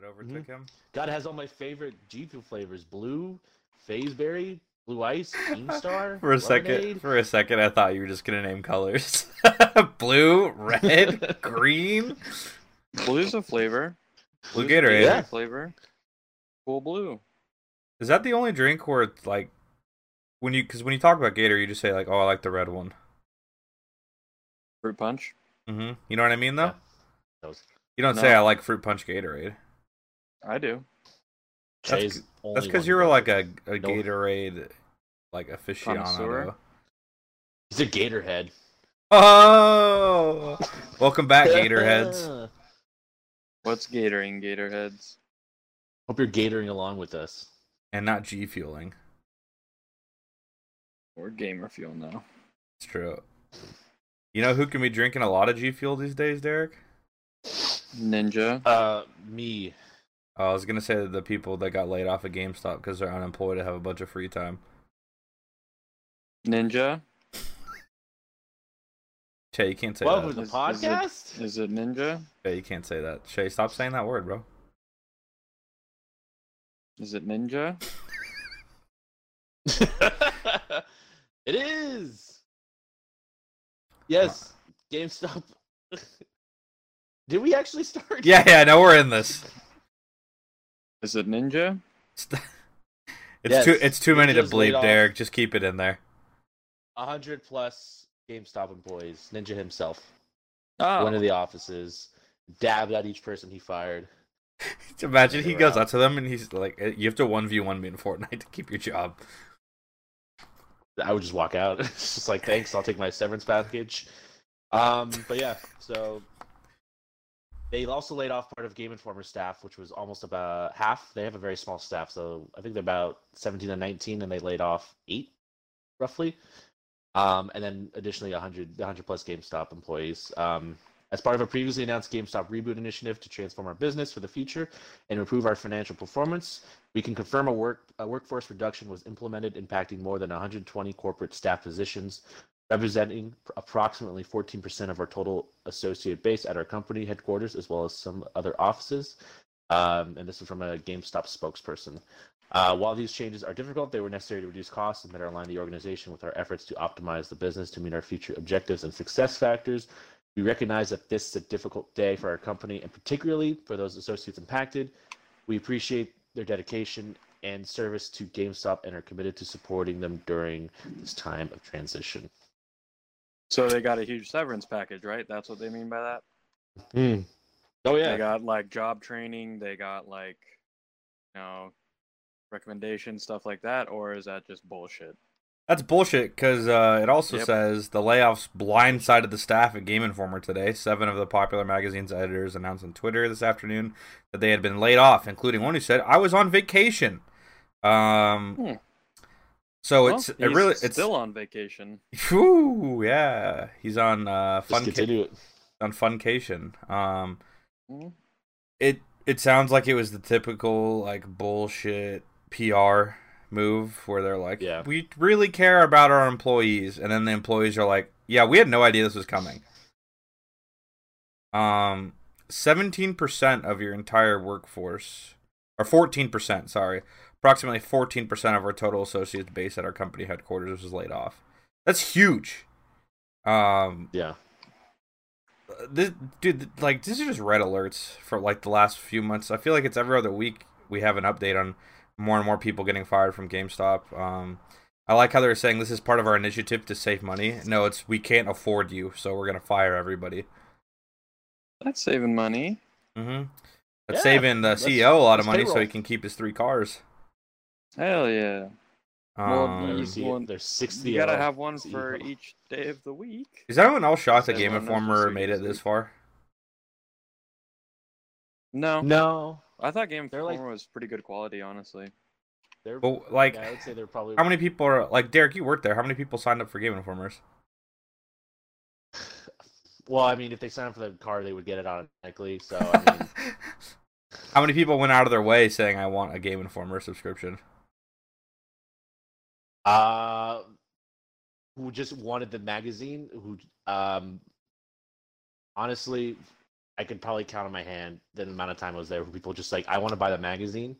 that overtook him. God has all my favorite G Fuel flavors: blue, phaseberry, blue ice, Keemstar. For a second, for a second, I thought you were just gonna name colors: blue, red, green. Blue's a flavor. Blue Blue's Gatorade. Yeah. flavor. Cool blue. Is that the only drink where it's like when you because when you talk about Gator, you just say like, "Oh, I like the red one." Fruit punch. hmm You know what I mean, though. Yeah. Was- You don't No. say I like fruit punch Gatorade. I do. That's Shay's c- only That's because you were does like a, a No. Gatorade like aficionado. Connoisseur? He's a Gatorhead. Oh, welcome back, Gatorheads. What's gatoring Gatorheads? Hope you're gatoring along with us. and not G fueling. Or gamer fuel now. It's true. You know who can be drinking a lot of G Fuel these days, Derek? Ninja. Uh, me. I was gonna say that the people that got laid off at GameStop because they're unemployed and have a bunch of free time. Ninja. Shay, you can't say Welcome to that. the Is- is it- podcast. Is it Ninja? Shay, you can't say that. Shay, stop saying that word, bro. Is it Ninja? it is. Yes, GameStop. Did we actually start? Yeah, yeah, no, we're in this. Is it Ninja? It's Yes, too it's too many to Ninja's bleep. Derek. Just keep it in there. A hundred plus GameStop employees. Ninja himself Oh. went to the offices, dabbed at each person he fired. Imagine he They're goes out. up to them and he's like, "You have to one v one me in Fortnite to keep your job." I would just walk out. It's just like, thanks, I'll take my severance package. Um, but yeah, so they also laid off part of Game Informer staff, which was almost about half. They have a very small staff, so I think they're about 17 to 19, and they laid off eight, roughly. Um, and then additionally 100, 100 plus GameStop employees. Um, as part of a previously announced GameStop reboot initiative to transform our business for the future and improve our financial performance, we can confirm a work a workforce reduction was implemented, impacting more than 120 corporate staff positions, representing approximately 14% of our total associate base at our company headquarters, as well as some other offices. Um, and this is from a GameStop spokesperson. Uh, while these changes are difficult, they were necessary to reduce costs and better align the organization with our efforts to optimize the business to meet our future objectives and success factors. We recognize that this is a difficult day for our company, and particularly for those associates impacted. We appreciate their dedication and service to GameStop and are committed to supporting them during this time of transition. So they got a huge severance package, right? That's what they mean by that. Oh yeah. They got like job training. They got like, you know, recommendations, stuff like that, or is that just bullshit? That's bullshit because uh, it also Yep. says the layoffs blindsided the staff at Game Informer today. Seven of the popular magazine's editors announced on Twitter this afternoon that they had been laid off, including one who said, "I was on vacation." Um, Hmm. So Well, it's it really it's still on vacation. Whew, yeah, he's on uh, just fun continue it. on funcation. Um, Hmm. it it sounds like it was the typical like bullshit PR move where they're like, Yeah. we really care about our employees, and then the employees are like, yeah, we had no idea this was coming. Um, seventeen percent of your entire workforce, or fourteen percent, sorry, approximately fourteen percent of our total associates base at our company headquarters was laid off. That's huge. Um, Yeah, this dude like these are just red alerts for like the last few months. I feel like it's every other week we have an update on more and more people getting fired from gamestop. Um i like how they're saying this is part of our initiative to save money. No it's we can't afford you so we're gonna fire everybody. That's saving money. mm-hmm. That's Yeah, saving the let's- ceo a lot of let's money so he can keep his three cars Hell yeah. Well, um, Yeah, you you see want- it. There's 60. You gotta have one for CEO. each day of the week. is anyone else shocked that Says game informer made it this far No, No, I thought Game They're like- Informer was pretty good quality, honestly. they're. well like yeah, I would say they're probably. how many people are like derek you worked there how many people signed up for game informers Well, I mean, if they signed up for the car, they would get it automatically. So I mean, How many people went out of their way saying I want a Game Informer subscription? Uh, who just wanted the magazine? Who, um, honestly, I could probably count on my hand the amount of time I was there where people just like, I want to buy the magazine.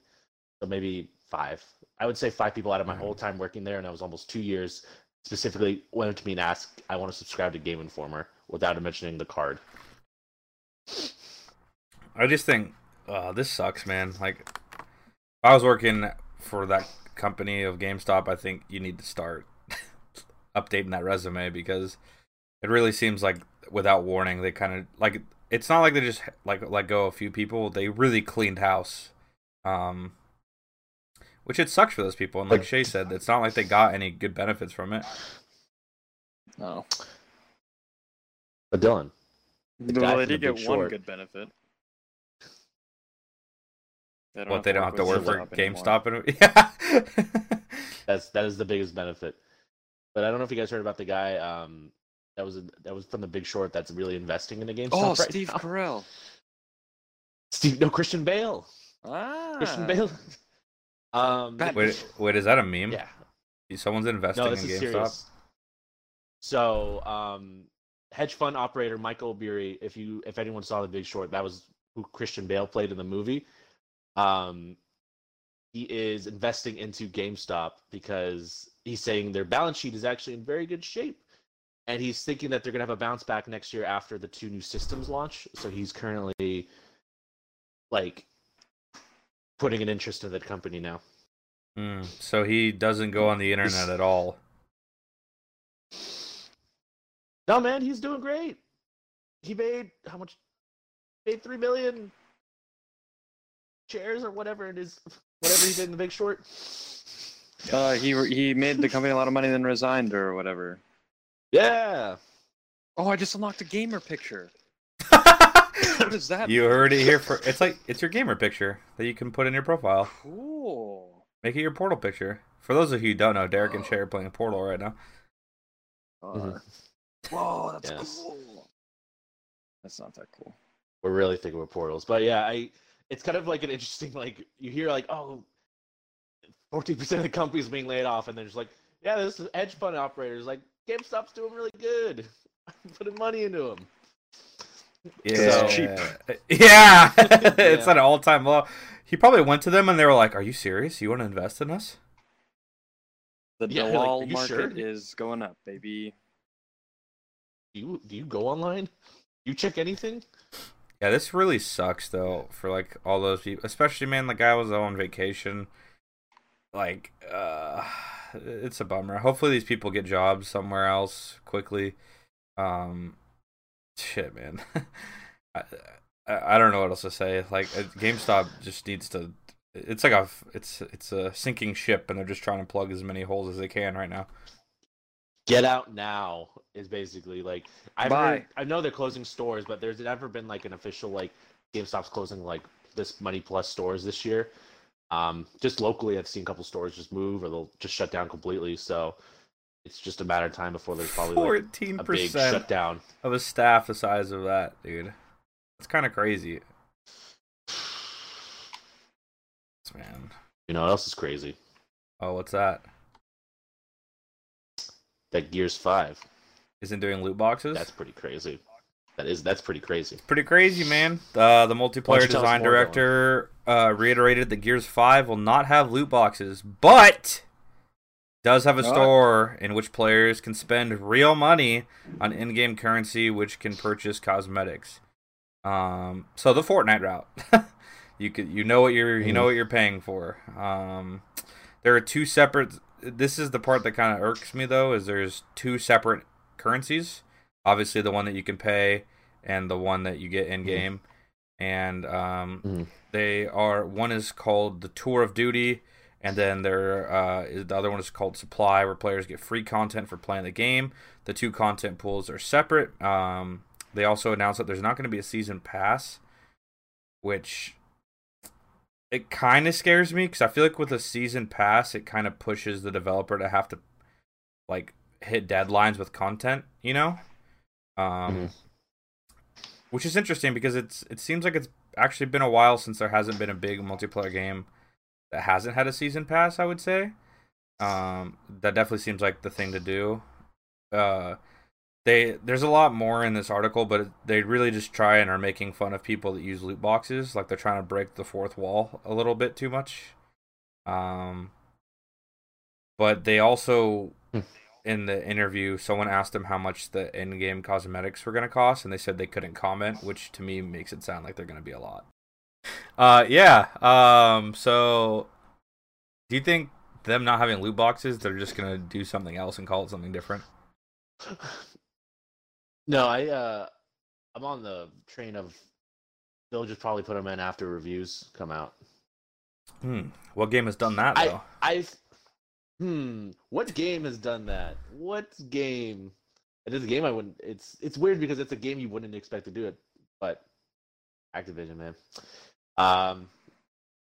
So maybe five. I would say five people out of my whole time working there, and I was almost two years. Specifically, went up to me and asked, "I want to subscribe to Game Informer," without mentioning the card. I just think uh, this sucks, man. Like, if I was working for that company of GameStop, I think you need to start updating that resume because it really seems like without warning they kind of like it's not like they just like let go a few people. They really cleaned house, um, which it sucks for those people. And like Shay said, it's not like they got any good benefits from it. No. But Dylan, The Well, they did Big get one Short. good benefit. They What they don't have to work for anymore. GameStop and yeah. that's that is the biggest benefit. But I don't know if you guys heard about the guy um, that was that was from The Big Short that's really investing in the GameStop Oh, right Steve now. Carell. Steve, no Christian Bale. Ah. Christian Bale. Um, wait, wait, is that a meme? yeah. Someone's investing No, in this is GameStop. serious. So, um, hedge fund operator Michael Burry, if you if anyone saw The Big Short, that was who Christian Bale played in the movie. Um, he is investing into GameStop because he's saying their balance sheet is actually in very good shape, and he's thinking that they're gonna have a bounce back next year after the two new systems launch. So he's currently like putting an interest in that company now. Mm, so he doesn't go on the internet at all. No, man, he's doing great. He made how much? Made three million shares or whatever it is. Whatever he did in the Big Short. Uh, he he made the company a lot of money, then resigned or whatever. Yeah. Oh, I just unlocked a gamer picture. What is that? you heard it here for it's like it's your gamer picture that you can put in your profile. Cool. Make it your portal picture. For those of you who don't know, Derek and Shay are playing Portal right now. Uh, Mhm. Whoa, that's Yes. cool. That's not that cool. We're really thinking with portals, but yeah, I. It's kind of like an interesting like you hear like oh. 14% of the companies being laid off, and they're just like, yeah, this is hedge fund operators. Like, GameStop's doing really good. I'm putting money into them. Yeah, it's cheap. Yeah, it's at an all-time low. He probably went to them and they were like, "Are you serious? You want to invest in us?" The Yeah, like, Dewall are you market sure? is going up, baby. Do you do you go online? You check anything? Yeah, this really sucks though for like all those people, especially man. The guy was on vacation. Like, uh, it's a bummer. Hopefully, these people get jobs somewhere else quickly. Um, shit, man. I, I I don't know what else to say. Like, GameStop just needs to. It's like a it's it's a sinking ship, and they're just trying to plug as many holes as they can right now. Get out now is basically like I've heard, I know they're closing stores, but there's never been like an official like GameStop's closing like this Money Plus stores this year. Um, just locally, I've seen a couple stores just move or they'll just shut down completely. So it's just a matter of time before there's probably Fourteen a big percent shutdown. of a staff the size of that, dude. It's kind of crazy, man. You know what else is crazy? Oh, what's that? That Gears Five. Isn't doing loot boxes? That's pretty crazy. That is that's pretty crazy. pretty crazy, man. Uh, the multiplayer you tell us design director uh, reiterated that Gears 5 will not have loot boxes, but does have a Not. store in which players can spend real money on in-game currency, which can purchase cosmetics. Um, so the Fortnite route, you could you know what you're you know what you're paying for. Um, there are two separate. This is the part that kind of irks me though, is there's two separate currencies. Obviously, the one that you can pay and the one that you get in game, and um, Mhm. they are one is called the Tour of Duty, and then there uh, is the other one is called Supply, where players get free content for playing the game. The two content pools are separate. Um, they also announced that there's not going to be a season pass, which it kind of scares me because I feel like with a season pass, it kind of pushes the developer to have to like hit deadlines with content, you know. Um, Mhm. which is interesting because it's it seems like it's actually been a while since there hasn't been a big multiplayer game that hasn't had a season pass. I would say, um, that definitely seems like the thing to do. Uh, they there's a lot more in this article, but they really just try and are making fun of people that use loot boxes, like they're trying to break the fourth wall a little bit too much. Um, but they also Hmm. in the interview, someone asked them how much the in-game cosmetics were going to cost, and they said they couldn't comment, which to me makes it sound like they're going to be a lot. Uh, yeah. Um, so do you think them not having loot boxes, they're just going to do something else and call it something different? No, I uh I'm on the train of they'll just probably put them in after reviews come out. Hmm. What game has done that though? I I hmm, what game has done that? What game? It is a game I wouldn't it's it's weird because it's a game you wouldn't expect to do it, but Activision, man. Um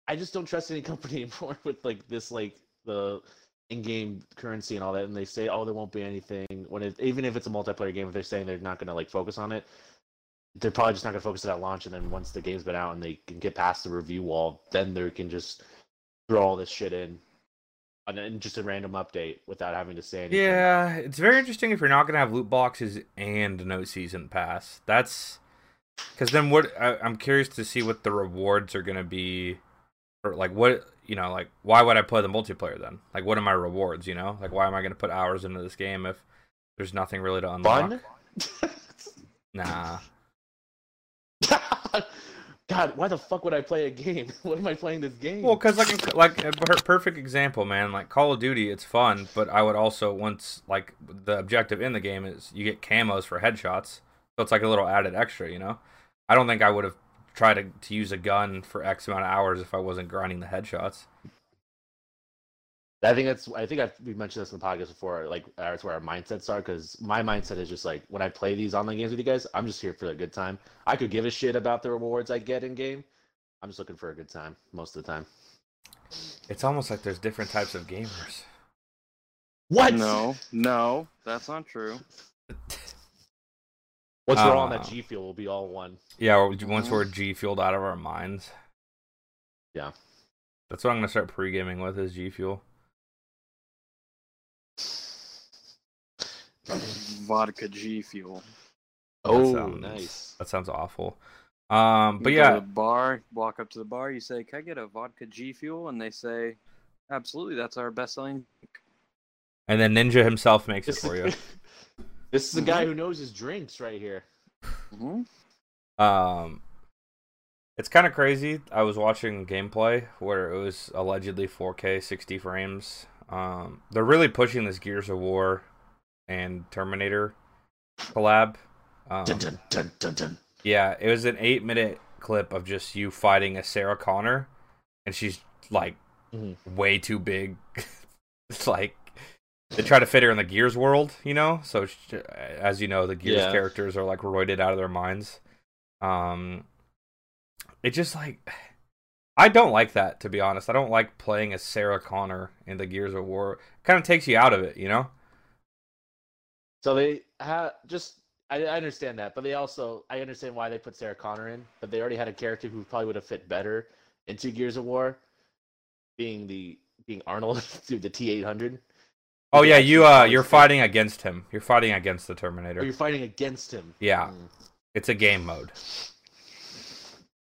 I just don't trust any company anymore with like this like the in-game currency and all that and they say oh there won't be anything when it even if it's a multiplayer game if they're saying they're not going to like focus on it they're probably just not going to focus it at launch and then once the game's been out and they can get past the review wall then they can just throw all this shit in and then just a random update without having to say anything Yeah, it's very interesting if you're not gonna have loot boxes and no season pass. That's because then what? I, I'm curious to see what the rewards are gonna be, or like what you know, like why would I play the multiplayer then? Like what are my rewards? You know, like why am I gonna put hours into this game if there's nothing really to unlock? fun Nah. god why the fuck would i play a game what am i playing this game Well, because like like a per- perfect example, man. Like Call of Duty, it's fun, but I would also once like the objective in the game is you get camos for headshots, so it's like a little added extra, you know. I don't think I would have tried to, to use a gun for X amount of hours if I wasn't grinding the headshots. I think that's. I think I've we mentioned this in the podcast before. Like that's where our mindsets are. Because my mindset is just like when I play these online games with you guys, I'm just here for a good time. I could give a shit about the rewards I get in game. I'm just looking for a good time most of the time. It's almost like there's different types of gamers. What? No, no, that's not true. Once we're all on Uh, that G Fuel, we'll be all one. Yeah, once we're G fueled out of our minds. Yeah. That's what I'm gonna start pre gaming with is G Fuel. Vodka G Fuel. Oh, sounds- nice. That sounds awful. Um, but You go to yeah, the bar, walk up to the bar, you say, "Can I get a vodka G Fuel?" And they say, "Absolutely, that's our best-selling." and then Ninja himself makes it for you. Is, this is a guy who knows his drinks right here. hmm Um, it's kind of crazy. I was watching gameplay where it was allegedly 4K 60 frames. Um, they're really pushing this Gears of War and Terminator collab. Um, Dun, dun, dun, dun, dun. yeah, it was an eight minute clip of just you fighting a Sarah Connor, and she's like Mhm. way too big. it's like they try to fit her in the Gears world, you know. So she, as you know, the Gears Yeah. characters are like roided out of their minds. Um, it just like I don't like that to be honest. I don't like playing as Sarah Connor in the Gears of War. Kind of takes you out of it, you know. So they ha just I, I understand that, but they also I understand why they put Sarah Connor in, but they already had a character who probably would have fit better into Gears of War, being the being Arnold through the T eight hundred. Oh yeah, you uh, you're fighting against him. You're fighting against the Or Terminator. you're fighting against him. Yeah, Mm. it's a game mode.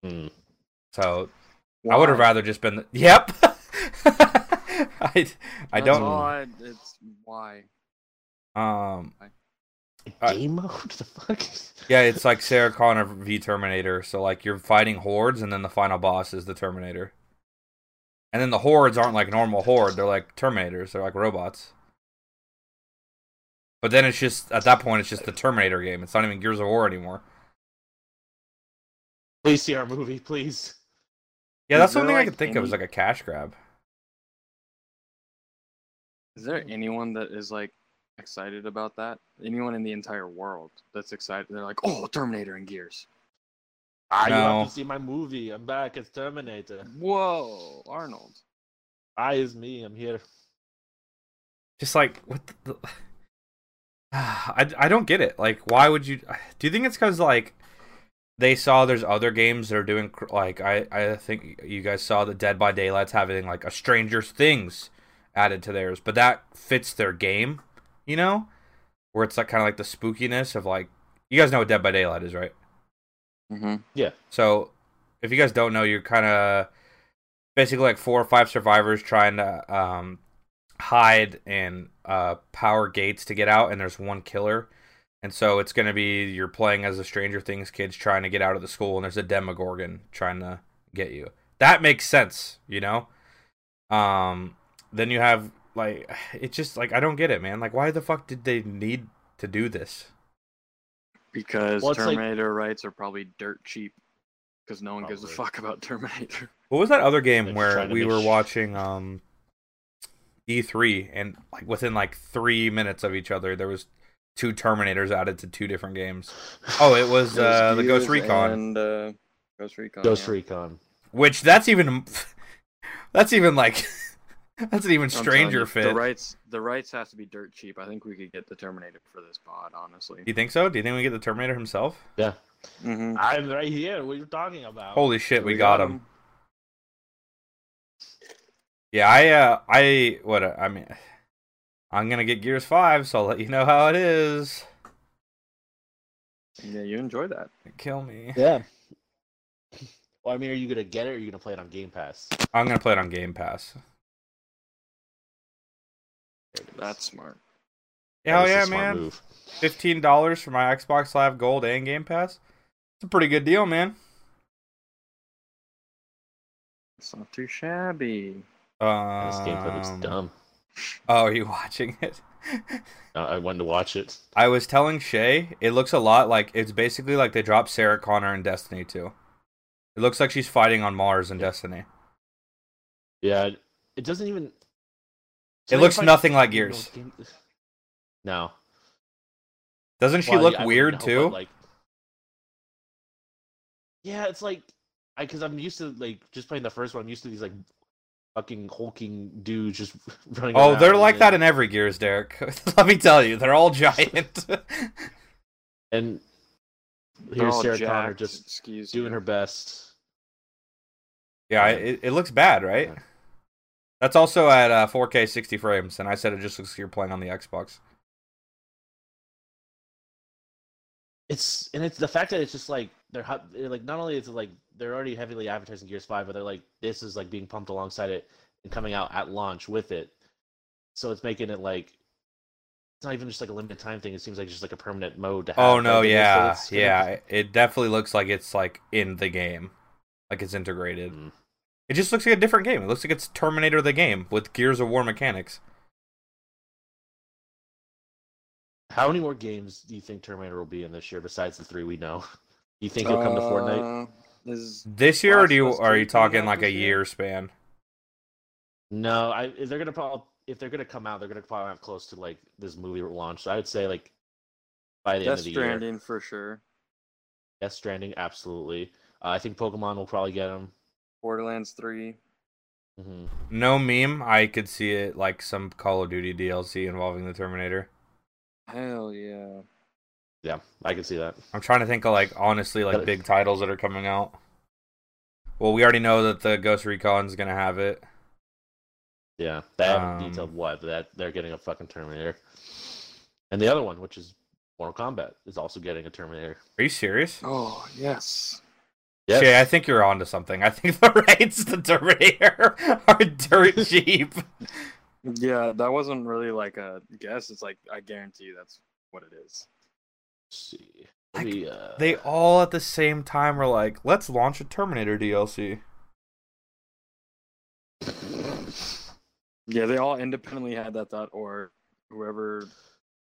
Mm. So I would have rather just been. The... Yep. I I That's don't. all I- it's why. Um. Uh, Game mode? the fuck? Yeah, it's like Sarah Connor v Terminator. So like you're fighting hordes, and then the final boss is the Terminator. And then the hordes aren't like normal horde; they're like Terminators. They're like robots. But then it's just at that point, it's just the Terminator game. It's not even Gears of War anymore. Please see our movie, please. Yeah, Is that's there, something I like, could think of as like a cash grab. Is there anyone that is like excited about that? Anyone in the entire world that's excited? They're like, "Oh, Terminator and Gears." I you No. have to see my movie. I'm back as Terminator. Whoa, Arnold. I is me. I'm here. Just like what the, the... I I don't get it. Like, why would you? Do you think it's because like they saw there's other games that are doing like I I think you guys saw the Dead by Daylight's having like a Stranger Things added to theirs, but that fits their game, you know. where it's like kind of like the spookiness of like you guys know what Dead by Daylight is, right? Mm-hmm. Yeah. So if you guys don't know, you're kind of basically like four or five survivors trying to um, hide and uh, power gates to get out, and there's one killer. And so it's going to be you're playing as a Stranger Things kids trying to get out of the school, and there's a Demogorgon trying to get you. That makes sense, you know. Um, then you have like it's just like I don't get it, man. Like, why the fuck did they need to do this? Because Well, it's like- Terminator rights are probably dirt cheap. Because no one gives a fuck about Terminator. What was that other game They're where we were sh- watching um E3 and like within like 3 minutes of each other there was two Terminators added to two different games. Oh, it was uh the Ghost Recon, and uh, Ghost Recon. Ghost yeah. Recon. which that's even that's even like that's an even stranger you, fit. The rights, the rights has to be dirt cheap. I think we could get the Terminator for this pod, honestly. Do you think so? Do you think we get the Terminator himself? Yeah, Mm-hmm. I'm right here. What are you talking about? Holy shit, we, got, him. Yeah, I uh I what uh, I mean I'm going to get Gears 5, so I'll let you know how it is. Yeah, you enjoy that. Kill me. Yeah. Well, I mean, are you gonna get it, or are you gonna play it on Game Pass? I'm going to play it on Game Pass. There it is. That's smart. Hell That is a yeah, man. move. fifteen dollars for my Xbox Live Gold and Game Pass. It's a pretty good deal, man. It's not too shabby. Um, This gameplay looks dumb. Oh, are you watching it? Uh, I wanted to watch it. I was telling Shay, it looks a lot like it's basically like they dropped Sarah Connor in Destiny 2. It looks like she's fighting on Mars in Yeah. Destiny. Yeah, it doesn't even. It looks nothing like Gears. game- No. Doesn't she Well, look I weird know, too? Like, yeah, it's like I because I'm used to like just playing the first one. I'm used to these like fucking hulking dudes just running. oh, they're like that in every Gears, Derek. Let me tell you, they're all giant. and here's all Sarah Connor just excuse doing you. her best. yeah, Yeah. it, it looks bad, right? Yeah. That's also at uh, 4K 60 frames, and I said it just looks like you're playing on the Xbox. It's and it's the fact that it's just like they're they're, like not only is it like they're already heavily advertising Gears Five, but they're like this is like being pumped alongside it and coming out at launch with it. So it's making it like it's not even just like a limited time thing. It seems like just like a permanent mode to have. Oh no, is- so yeah, yeah. It definitely looks like it's like in the game, like it's integrated. Mm. It just looks like a different game. It looks like it's Terminator the game with Gears of War mechanics. How many more games do you think Terminator will be in this year besides the three we know? Do you think he'll come to Fortnite? Uh, Is This year, or do you are you talking like a year? year span? No, I if they're gonna probably if they're gonna come out, they're gonna probably have close to like this movie launch. So I would say like by the end of the year. Stranding for sure. Death Stranding, absolutely. Uh, I think Pokemon will probably get him. Borderlands 3. hmm No meme. I could see it like some Call of Duty DLC involving the Terminator. Hell yeah. Yeah, I can see that. I'm trying to think of like honestly like big titles that are coming out. Well, we already know that the Ghost Recon's gonna have it. Yeah, they haven't Um, detailed what, but that they're getting a fucking Terminator. And the other one, which is Mortal Kombat, is also getting a Terminator. Are you serious? Oh, yes. Yes. Shay, I think you're onto something. I think the rights to Terminator are dirt cheap. Yeah, that wasn't really like a guess. It's like, I guarantee you that's what it is. Let's see. Like, Maybe, uh, They all at the same time were like, "Let's launch a Terminator DLC." Yeah, they all independently had that thought, or whoever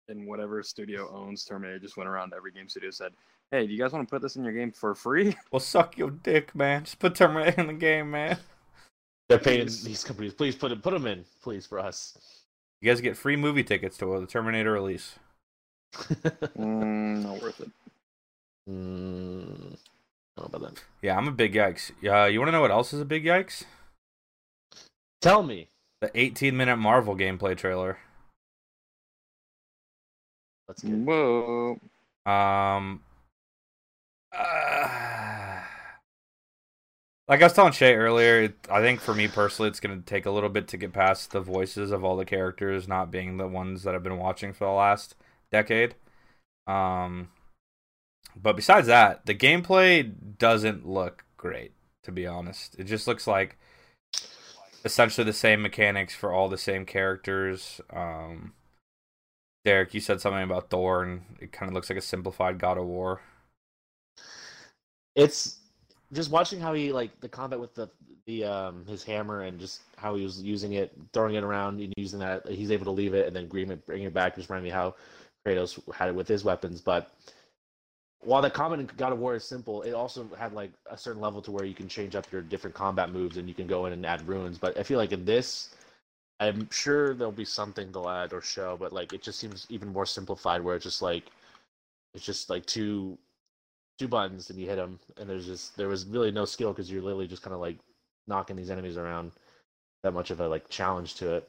in whatever studio owns Terminator just went around to every game studio said, "Hey, do you guys want to put this in your game for free?" Well, suck your dick, man. Just put Terminator in the game, man. they're paying these companies. Please put it, put them in, please, for us. You guys get free movie tickets to the Terminator release. Mm, not worth it. mm, I about that. Yeah, I'm a big yikes. Yeah, you want to know what else is a big yikes? Tell me. The 18 minute Marvel gameplay trailer. Let's get. Whoa. Um, uh, like I was telling Shay earlier, it, I think for me personally, it's going to take a little bit to get past the voices of all the characters not being the ones that I've been watching for the last decade. Um, but besides that, the gameplay doesn't look great. To be honest, it just looks like essentially the same mechanics for all the same characters. Um, Derek, you said something about Thor, and it kind of looks like a simplified God of War. It's just watching how he like the combat with the the um his hammer and just how he was using it, throwing it around and using that. He's able to leave it and then bring it, bring it back. Just reminded me how Kratos had it with his weapons. But while the combat in God of War is simple, it also had like a certain level to where you can change up your different combat moves and you can go in and add runes. But I feel like in this, I'm sure there'll be something they'll add or show, but like it just seems even more simplified where it's just like it's just like two two buttons and you hit them and there's just there was really no skill because you're literally just kind of like knocking these enemies around that much of a like challenge to it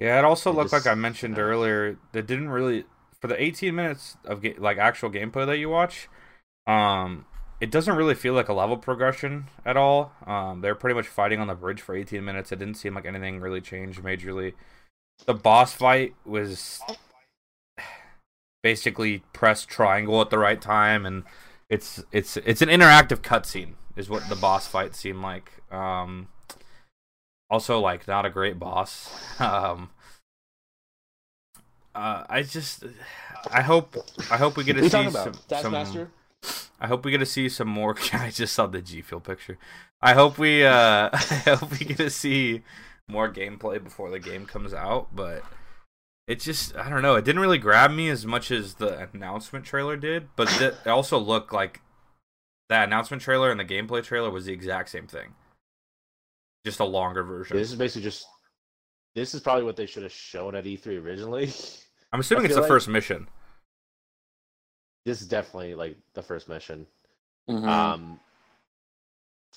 Yeah, it also It looked just- like I mentioned earlier. That didn't really for the 18 minutes of ga- like actual gameplay that you watch. Um, it doesn't really feel like a level progression at all. Um, they're pretty much fighting on the bridge for 18 minutes. It didn't seem like anything really changed majorly. The boss fight was basically press triangle at the right time, and it's it's it's an interactive cutscene is what the boss fight seemed like. Um, also, like not a great boss. Um, uh, I just, I hope, I hope we get to what are you see talking some, about some. I hope we get to see some more. I just saw the G Fuel picture. I hope we, uh, I hope we get to see more gameplay before the game comes out. But it just, I don't know. It didn't really grab me as much as the announcement trailer did. But th- it also looked like that announcement trailer and the gameplay trailer was the exact same thing, just a longer version. this is basically just this is probably what they should have shown at e3 originally I'm assuming it's the like- first mission. this is definitely like the first mission Mhm. Um,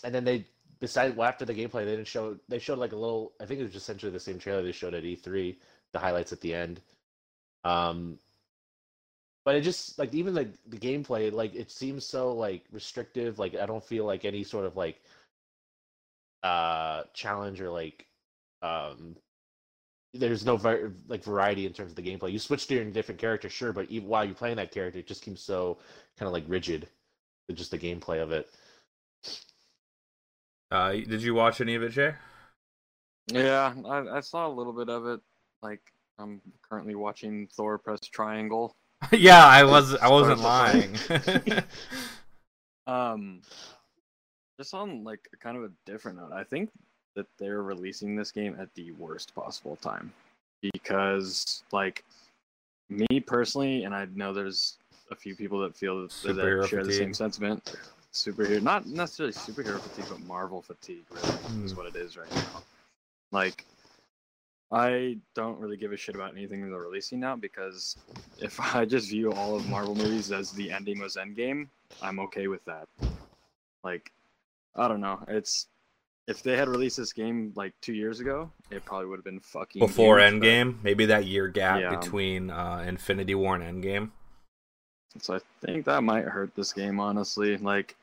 and then they decided well, after the gameplay, they didn't show. They showed like a little. I think it was just essentially the same trailer they showed at E3, the highlights at the end. Um, but it just like even like the gameplay, like it seems so like restrictive. Like I don't feel like any sort of like uh challenge or like um there's no var- like variety in terms of the gameplay. You switch to your different character, sure, but even while you're playing that character, it just seems so kind of like rigid. Just the gameplay of it. Uh, did you watch any of it, Jay? yeah, I, I saw a little bit of it. Like I'm currently watching Thor press triangle. yeah, I was. I wasn't lying. Um, just on like kind of a different note, I think that they're releasing this game at the worst possible time because, like, me personally, and I know there's a few people that feel that, that share the same sentiment. Superhero, not necessarily superhero fatigue, but Marvel fatigue, really, is Hmm. what it is right now. Like, I don't really give a shit about anything they're releasing now because if I just view all of Marvel movies as the ending was Endgame, I'm okay with that. Like, I don't know. It's if they had released this game like two years ago, it probably would have been fucking Before huge, but- Endgame, maybe that year gap Yeah. between uh, Infinity War and Endgame. So I think that might hurt this game, honestly. Like,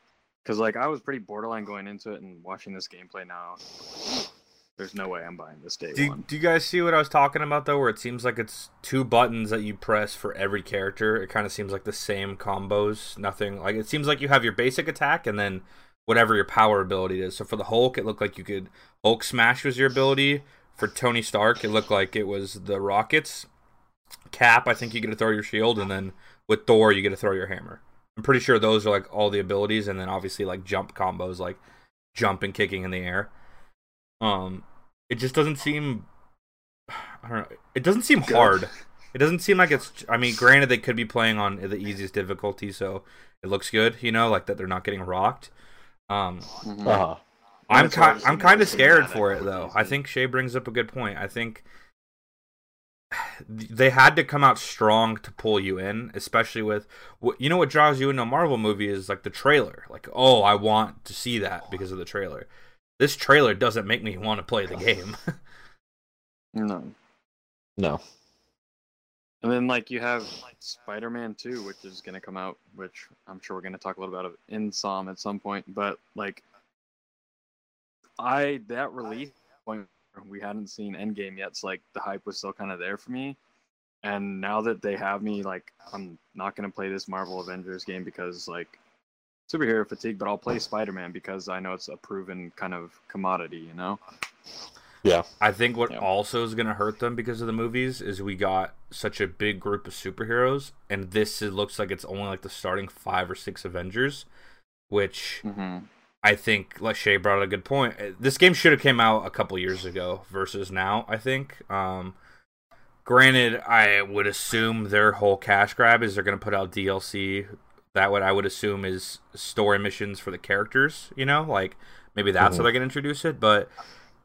because like I was pretty borderline going into it and watching this gameplay now. There's no way I'm buying this day Do, one. do you guys see what I was talking about though? Where it seems like it's two buttons that you press for every character. It kind of seems like the same combos. Nothing like it seems like you have your basic attack and then whatever your power ability is. So for the Hulk, it looked like you could Hulk smash was your ability. For Tony Stark, it looked like it was the rockets. Cap, I think you get to throw your shield, and then with Thor, you get to throw your hammer. I'm pretty sure those are like all the abilities, and then obviously like jump combos, like jump and kicking in the air. Um, it just doesn't seem. I don't know. It doesn't seem hard. It doesn't seem like it's. I mean, granted, they could be playing on the easiest difficulty, so it looks good. You know, like that they're not getting rocked. Um, Mhm. Uh-huh. I'm That's I kind. was I'm kind of scared for it though. I think Shay brings up a good point. I think they had to come out strong to pull you in, especially with what you know what draws you into a Marvel movie is like the trailer. Like, oh, I want to see that because of the trailer. This trailer doesn't make me want to play the game. No. No. And then like you have like, Spider-Man 2, which is gonna come out, which I'm sure we're gonna talk a little bit about in Som at some point. But like, I that release point we hadn't seen Endgame yet, so like the hype was still kind of there for me. And now that they have me, like, I'm not gonna play this Marvel Avengers game because like superhero fatigue, but I'll play Spider Man because I know it's a proven kind of commodity, you know. I think what Yeah. also is going to hurt them because of the movies is we got such a big group of superheroes, and this it looks like it's only like the starting five or six Avengers, which Mm-hmm. I think like Shay brought up a good point. Uh, This game should have came out a couple years ago versus now. I think. Um, granted, I would assume their whole cash grab is they're going to put out DLC. That what I would assume is story missions for the characters. You know, like maybe that's how Mhm. they're going to introduce it. But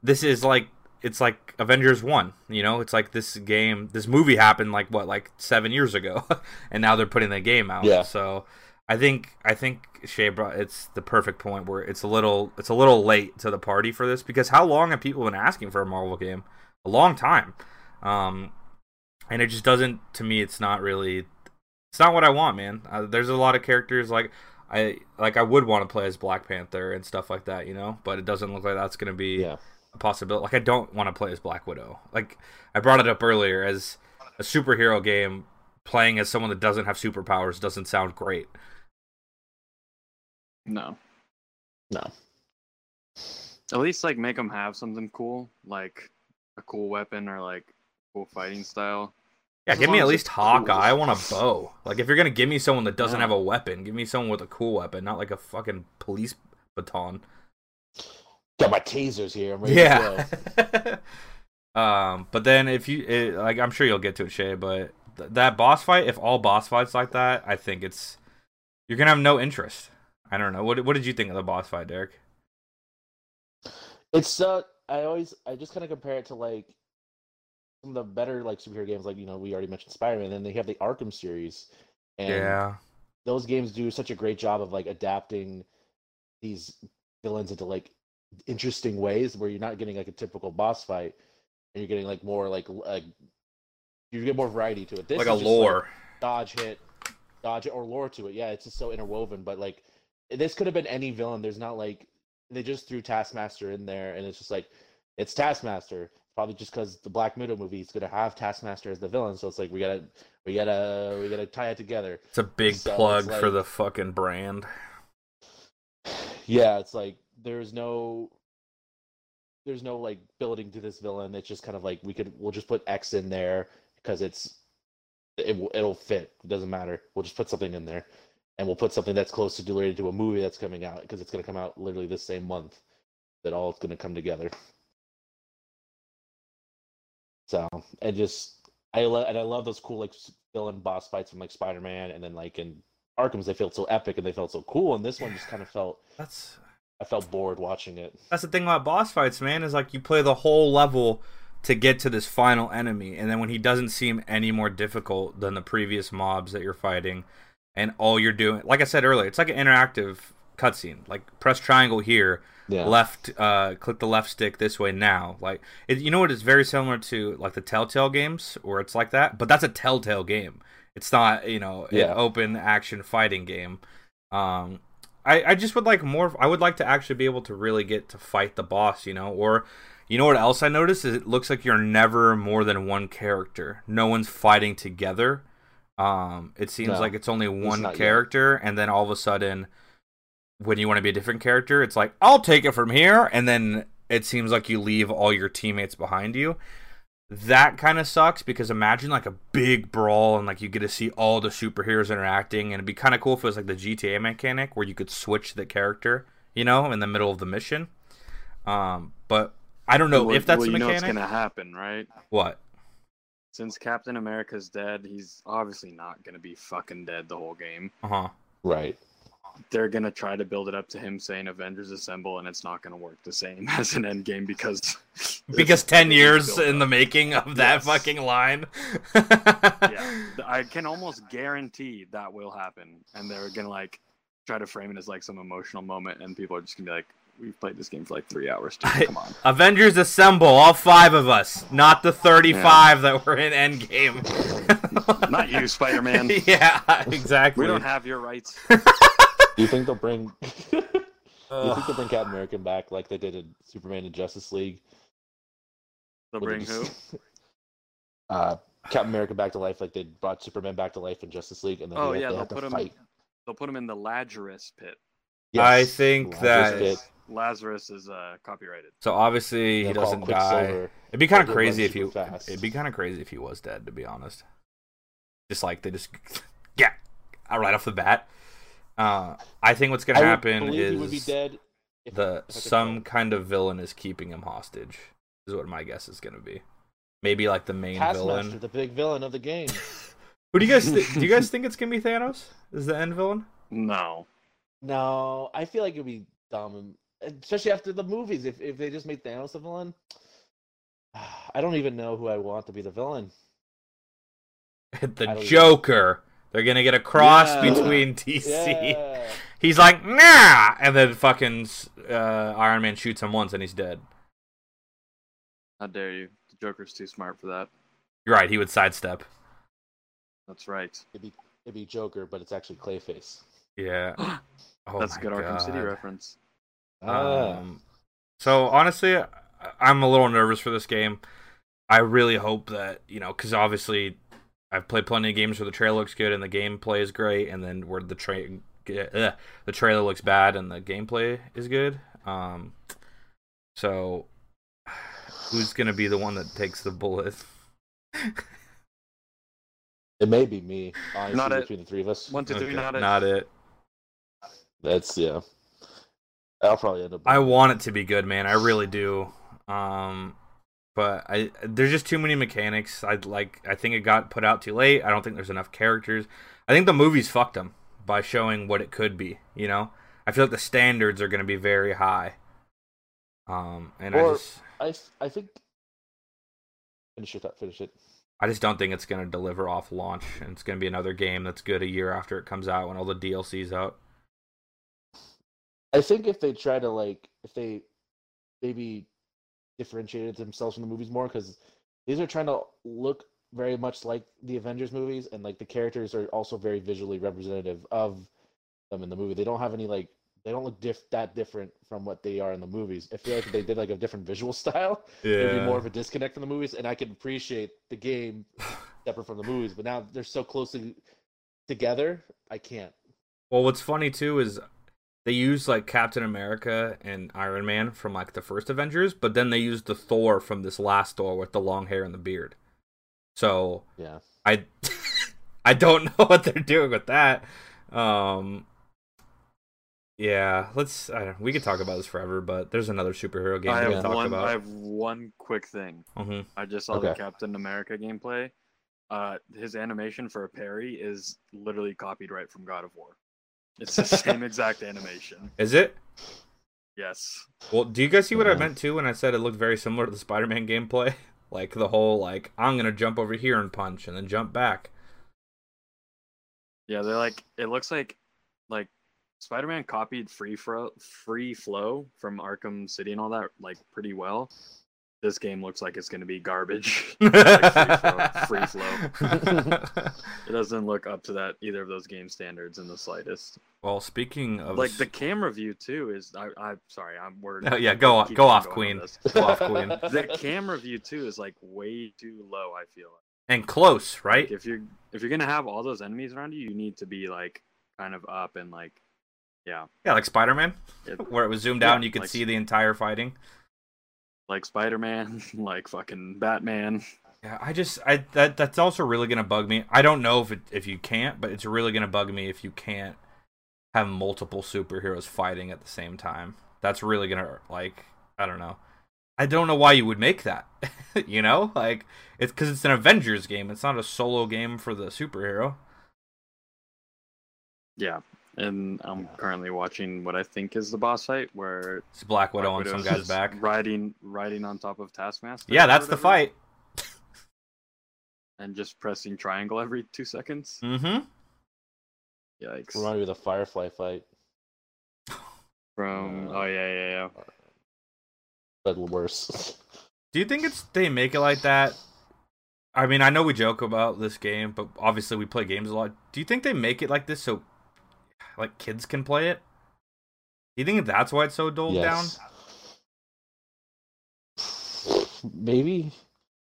this is like it's like Avengers One. You know, it's like this game, this movie happened like what, like seven years ago, and now they're putting the game out. Yeah. So I think I think Shay brought it's the perfect point where it's a little it's a little late to the party for this because how long have people been asking for a Marvel game? A long time. Um, and it just doesn't to me. It's not really. It's not what I want, man. Uh, there's a lot of characters like I like I would want to play as Black Panther and stuff like that, you know. But it doesn't look like that's gonna be Yeah. A possibility. Like I don't want to play as Black Widow. Like I brought it up earlier as a superhero game. Playing as someone that doesn't have superpowers doesn't sound great. No. No. At least like make them have something cool, like a cool weapon or like cool fighting style. Yeah, As give me at least it's cool. Hawkeye. I want a bow. Like if you're gonna give me someone that doesn't Yeah. have a weapon, give me someone with a cool weapon, not like a fucking police baton. Got my tasers here. I'm ready to Yeah. um, but then if you it, like, I'm sure you'll get to it, Shay. But th- that boss fight, if all boss fights like that, I think it's you're gonna have no interest. I don't know. What what did you think of the boss fight, Derek? It's uh, I always I just kind of compare it to like some of the better like superhero games, like you know we already mentioned Spider Man, and then they have the Arkham series, and yeah, those games do such a great job of like adapting these villains into like interesting ways where you're not getting like a typical boss fight and you're getting like more like like you get more variety to it. This like a lore. dodge hit, dodge it, or lore to it. Yeah, it's just so interwoven. But like, this could have been any villain. There's not like they just threw Taskmaster in there, and it's just like it's Taskmaster. Probably just because the Black Widow movie is gonna have Taskmaster as the villain, so it's like we gotta we gotta we gotta tie it together. It's a big So plug for the fucking brand. Yeah, it's like there's no there's no like building to this villain. It's just kind of like we could we'll just put X in there because it's it it'll fit. It doesn't matter. We'll just put something in there, and we'll put something that's close to related to a movie that's coming out because it's gonna come out literally this same month. That all it's gonna come together. So and just I love and I love those cool like villain boss fights from like Spider Man and then like in Arkham's they felt so epic and they felt so cool and this one just kind of felt That's I felt bored watching it. that's the thing about boss fights, man. Is like you play the whole level to get to this final enemy, and then when he doesn't seem any more difficult than the previous mobs that you're fighting, and all you're doing, like I said earlier, it's like an interactive cutscene. Like press triangle here, Yeah. left, uh, click the left stick this way now. Like it, you know what? It's very similar to like the Telltale games, where it's like that, but that's a Telltale game. It's not you know an open action fighting game. Um, I, I just would like more. I would like to actually be able to really get to fight the boss, you know. Or, you know what else I noticed is it looks like you're never more than one character. No one's fighting together. Um, it seems No, like it's only one yet. character, and then all of a sudden, when you want to be a different character, it's like I'll take it from here, and then it seems like you leave all your teammates behind you. That kind of sucks because imagine like a big brawl and like you get to see all the superheroes interacting, and it'd be kind of cool if it was like the GTA mechanic where you could switch the character, you know, in the middle of the mission. Um, but I don't know Well- if that's well, the you know mechanic. what's gonna happen, right? What? Since Captain America's dead, he's obviously not gonna be fucking dead the whole game. Uh huh. Right. They're gonna try to build it up to him saying "Avengers Assemble," and it's not gonna work the same as an Endgame because Because ten years in the making of that Yes. fucking line. yeah, I can almost guarantee that will happen, and they're gonna like try to frame it as like some emotional moment, and people are just gonna be like, "We've played this game for like three hours, dude. Come on." Avengers assemble, all five of us, not the thirty-five that were in Endgame. Not you, Spider-Man. yeah, exactly. We don't have your rights. Do you think they'll bring? Do you think they'll bring Captain America back like they did in Superman and Justice League? They'll Where bring they who? Uh, Captain America back to life, like they brought Superman back to life in Justice League, and then Oh they, yeah, they they'll put him. fight. They'll put him in the Lazarus pit. I think Lazarus that- Pit. Lazarus is uh, copyrighted. So obviously he They'll call doesn't die. It'd be kind of crazy if super you. fast. It'd be kind of crazy if he was dead, to be honest. Just like they just, yeah, right off the bat. Uh, I think what's gonna I happen believe he would be is dead. if- the if some tell. kind of villain is keeping him hostage. Is what my guess is gonna be. Maybe like the main Taskmaster, villain. the big villain of the game. Who do you guys th- do? You guys think it's gonna be Thanos? Is the end villain? No. No, I feel like it'd be dumb, especially after the movies. If if they just made Thanos the villain, I don't even know who I want to be the villain. I the don't even- Joker. They're gonna get a cross Yeah. between DC. Yeah. He's like, nah, and then fucking uh, Iron Man shoots him once and he's dead. How dare you? The Joker's too smart for that. You're right. He would sidestep. That's right. It'd be it'd be Joker, but it's actually Clayface. Yeah. Oh That's a my good Arkham City reference. Ah. Um, so honestly, I'm a little nervous for this game. I really hope that you know, because obviously, I've played plenty of games where the trailer looks good and the gameplay is great, and then where the tra- uh, the trailer looks bad and the gameplay is good. Um, so who's gonna be the one that takes the bullet? It may be me, honestly, Not it. between the three of us. One, two, three, Okay, not it. Not it. That's yeah. I'll probably end up. I want it to be good, man. I really do. Um, but I there's just too many mechanics. I like. I think it got put out too late. I don't think there's enough characters. I think the movies fucked them by showing what it could be. You know, I feel like the standards are going to be very high. Um, and I just I I think. Finish it. Finish it. I just don't think it's going to deliver off launch, and it's going to be another game that's good a year after it comes out when all the DLC's out. I think if they try to like, if they maybe differentiated themselves from the movies more, because these are trying to look very much like the Avengers movies, and like the characters are also very visually representative of them in the movie. They don't have any like, they don't look diff- that different from what they are in the movies. I feel like if they did like a different visual style, it'd be more of a disconnect from the movies, and I can appreciate the game separate from the movies. But now they're so closely together, I can't. Well, what's funny too is they use like Captain America and Iron Man from like the first Avengers, but then they used the Thor from this last Thor with the long hair and the beard. So Yeah. I I don't know what they're doing with that. Um yeah, let's I don't, we could talk about this forever, but there's another superhero game I we have can talk one. about. I have one quick thing. hmm I just saw the Captain America gameplay. Uh, his animation for a parry is literally copied right from God of War. It's the same exact animation. Is it? Yes. Well, do you guys see what I mm-hmm. meant too when I said it looked very similar to the Spider-Man gameplay? Like the whole like I'm gonna jump over here and punch and then jump back. Yeah, they're like it looks like like Spider-Man copied Free Fro- Free Flow from Arkham City and all that like pretty well. This game looks like it's gonna be garbage. like free flow. Free flow. It doesn't look up to that either of those game standards in the slightest. well, speaking of Like the camera view too is I I'm sorry I'm wording. Oh, yeah, go on- go off, Queen. Go off, Queen. The camera view too is like way too low. I feel like. and close, right? Like, if you're if you're gonna have all those enemies around you, you need to be like kind of up and like, yeah, Yeah, like Spider-Man, where it was zoomed Yeah, out and you could like- see the entire fighting. Like Spider-Man, like fucking Batman. Yeah, I just I that that's also really gonna bug me. I don't know if it, if you can't, but it's really gonna bug me if you can't have multiple superheroes fighting at the same time. That's really gonna like I don't know. I don't know why you would make that. you know, like it's because it's an Avengers game. It's not a solo game for the superhero. Yeah, and I'm currently watching what I think is the boss fight where It's Black Widow Black and some guy's back. riding riding on top of Taskmaster. Yeah, or that's the fight. And just pressing triangle every two seconds. Mm-hmm. Yikes! Remind me of the Firefly fight, From oh yeah yeah yeah. but worse. Do you think it's they make it like that? I mean, I know we joke about this game, but obviously we play games a lot. Do you think they make it like this so like kids can play it? Do you think that's why it's so doled down? Maybe.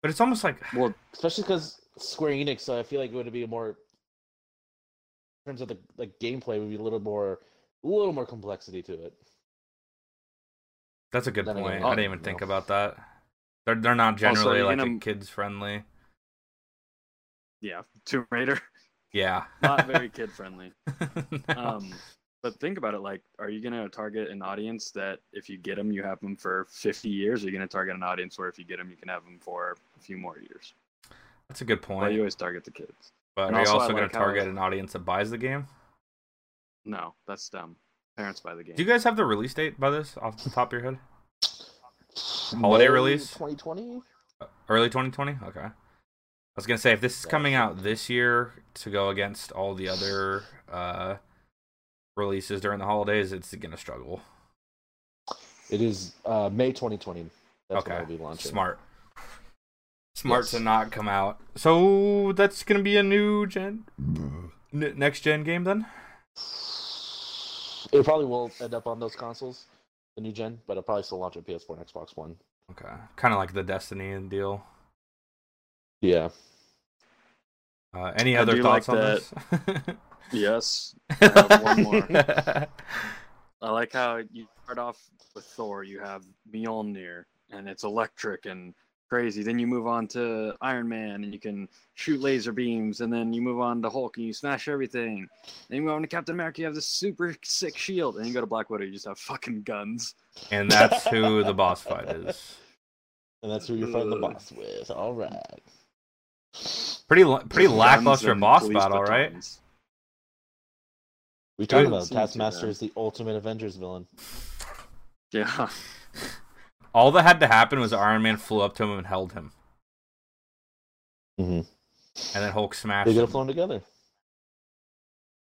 But it's almost like Well, especially because Square Enix. So I feel like it would be more in terms of the like gameplay would be a little more, a little more complexity to it. that's a good Then again, point. oh, I didn't even think about that. They're they're not generally you're like gonna- kids friendly. yeah, Tomb Raider, Yeah. not very kid friendly. No. Um, but think about it. Like, are you gonna target an audience that if you get them, you have them for 50 years? Or are you gonna target an audience where if you get them, you can have them for a few more years? That's a good Well, point. you always target the kids. but and are you also I also going like to how- target an audience that buys the game? No, that's dumb. Parents buy the game. Do you guys have the release date by this off the top of your head? Holiday May release? 2020. Early 2020? Okay. I was going to say if this is coming out this year to go against all the other uh releases during the holidays, it's going to struggle. It is uh, May 2020. That's when okay. I'll be launching. Smart. Smart Yes. to not come out. So that's going to be a new gen n- next gen game then? It probably will end up on those consoles, the new gen, but it'll probably still launch on PS4 and Xbox One. Okay. Kind of like the Destiny deal. Yeah. Uh, any I other thoughts like on this? Yes. I one more. I like how you start off with Thor. You have Mjolnir, and it's electric and crazy. Then you move on to Iron Man, and you can shoot laser beams. And then you move on to Hulk, and you smash everything. Then you move on to Captain America. You have this super sick shield. And you go to Black Widow. You just have fucking guns. and that's who the boss fight is. And that's who you're fighting the boss with. All right. Pretty pretty Guns lackluster boss police battle, right? We talking about Taskmaster is the ultimate Avengers villain. Yeah. All that had to happen was Iron Man flew up to him and held him, Mm-hmm. and then Hulk smashed. They could him. have flown together.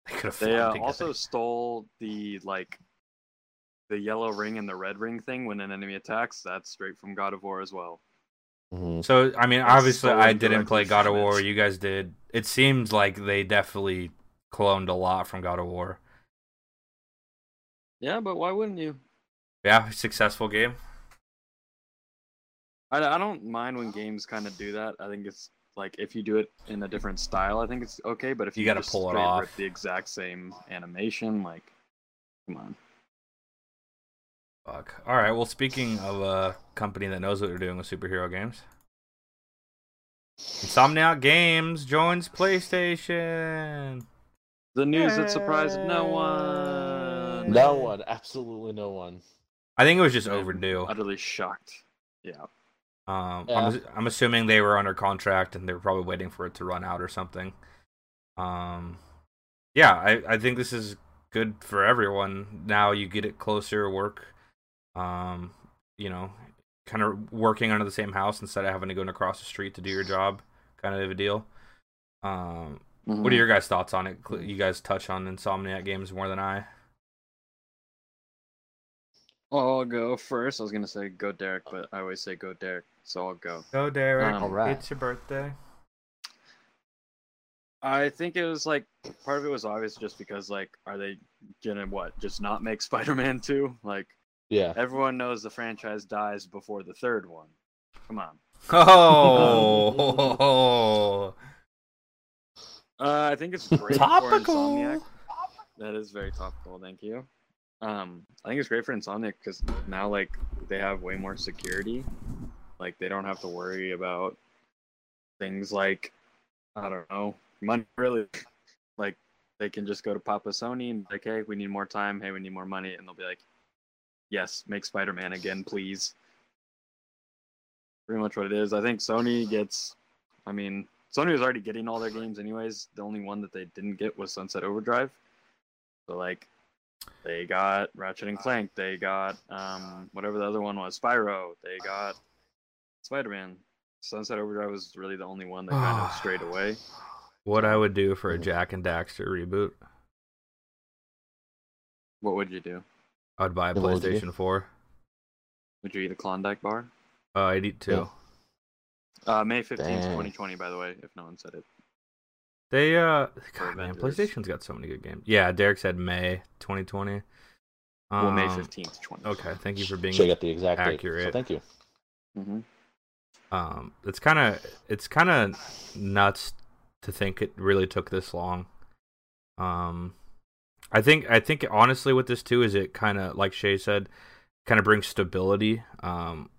They could have They flown uh, together. also stole the like the yellow ring and the red ring thing when an enemy attacks. That's straight from God of War as well. Mm-hmm. So I mean, That's obviously, I didn't play God of from it. War. You guys did. It seems like they definitely cloned a lot from God of War. Yeah, but why wouldn't you? Yeah, successful game. I, I don't mind when games kind of do that. I think it's like if you do it in a different style, I think it's okay. But if You you, gotta pull it off. the exact same animation, like, come on. Fuck. All right. Well, speaking of a company that knows what they're doing with superhero games, Insomniac Games joins PlayStation. The news that surprised no one. No one, absolutely no one. I think it was just I'm overdue. Utterly shocked. Yeah. Um, Yeah. I'm, I'm assuming they were under contract and they were probably waiting for it to run out or something. Um, yeah, I, I think this is good for everyone. Now you get it closer, work, um, you know, kind of working under the same house instead of having to go across the street to do your job, kind of a deal. Um, Mm-hmm. what are your guys' thoughts on it? You guys touch on Insomniac games more than I. I'll go first. I was gonna say go Derek, but I always say go Derek, so I'll go. Go, Derek. Um, Alright. It's your birthday. I think it was like part of it was obvious just because like are they gonna what just not make Spider-Man 2? Like Yeah. everyone knows the franchise dies before the third one. Come on. Oh, Uh, I think it's great for topical. Insomniac. That is very topical. Thank you. Um, I think it's great for Insomniac because now like they have way more security. Like they don't have to worry about things like I don't know money. Really, like they can just go to Papa Sony and be like, hey, we need more time. Hey, we need more money, and they'll be like, yes, make Spider-Man again, please. Pretty much what it is. I think Sony gets. I mean, Sony was already getting all their games anyways. The only one that they didn't get was Sunset Overdrive. So like they got Ratchet and Clank, they got um whatever the other one was, Spyro, they got Spider-Man. Sunset Overdrive was really the only one that kind of strayed away. what I would do for a Jak and Daxter reboot? What would you do? I'd buy a Then what would? PlayStation 4. Would you eat a Klondike bar? Uh, I'd eat two. Uh, May 15th, Dang. 2020, by the way, if no one said it. They uh, God man, PlayStation's got so many good games. Yeah, Derek said May 2020. Well, May Um, 15th, 2020. Okay, thank you for being. Should have got the exact date. accurate. So thank you. hmm Um, it's kind of it's kind of nuts to think it really took this long. Um, I think I think honestly with this too is it kind of like Shay said, kind of brings stability. Um,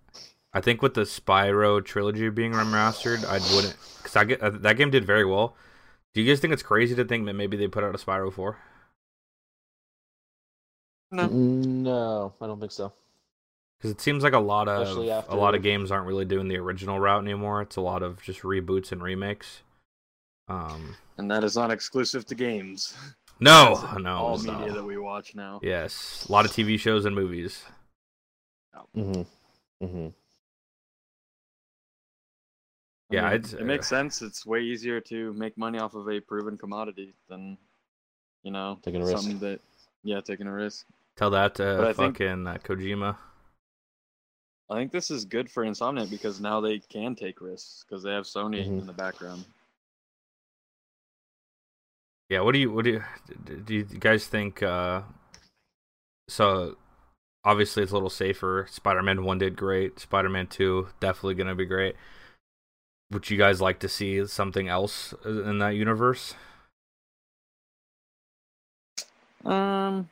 I think with the Spyro trilogy being remastered, I wouldn't because I get uh, that game did very well. Do you guys think it's crazy to think that maybe they put out a Spyro four? No. No, I don't think so. Because it seems like a lot of Especially a lot of games aren't really doing the original route anymore. It's a lot of just reboots and remakes. Um, And that is not exclusive to games. no, That's no, all media not. that we watch now. Yes, a lot of TV shows and movies. Mm-hmm. Mm-hmm. I Yeah, mean, it's, it makes uh, sense. It's way easier to make money off of a proven commodity than, you know, Taking a risk. something that, yeah, taking a risk. Tell that But to I think- fucking uh, Kojima. I think this is good for Insomniac because now they can take risks because they have Sony Mhm. in the background. Yeah, what do you what do you do you guys think? Uh, so obviously it's a little safer. Spider-Man one did great. Spider-Man two definitely gonna be great. Would you guys like to see something else in that universe? Um,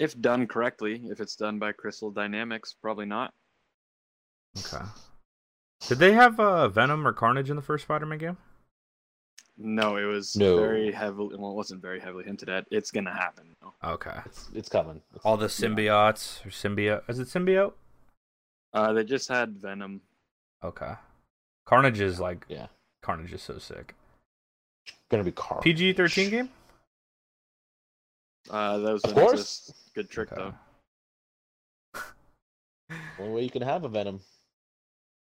if done correctly, if it's done by Crystal Dynamics, probably not. Okay. Did they have uh, Venom or Carnage in the first Spider-Man game? No, it was No. very heavily. Well, it wasn't very heavily hinted at. It's gonna happen. though. Okay. It's it's coming. It's, All the symbiotes or symbiote? Is it symbiote? Uh, they just had Venom. Okay. Carnage is like yeah, Carnage is so sick. gonna be Carl. PG thirteen game. Uh, that was Of an course. exist- good trick Okay. though. Only way you can have a Venom.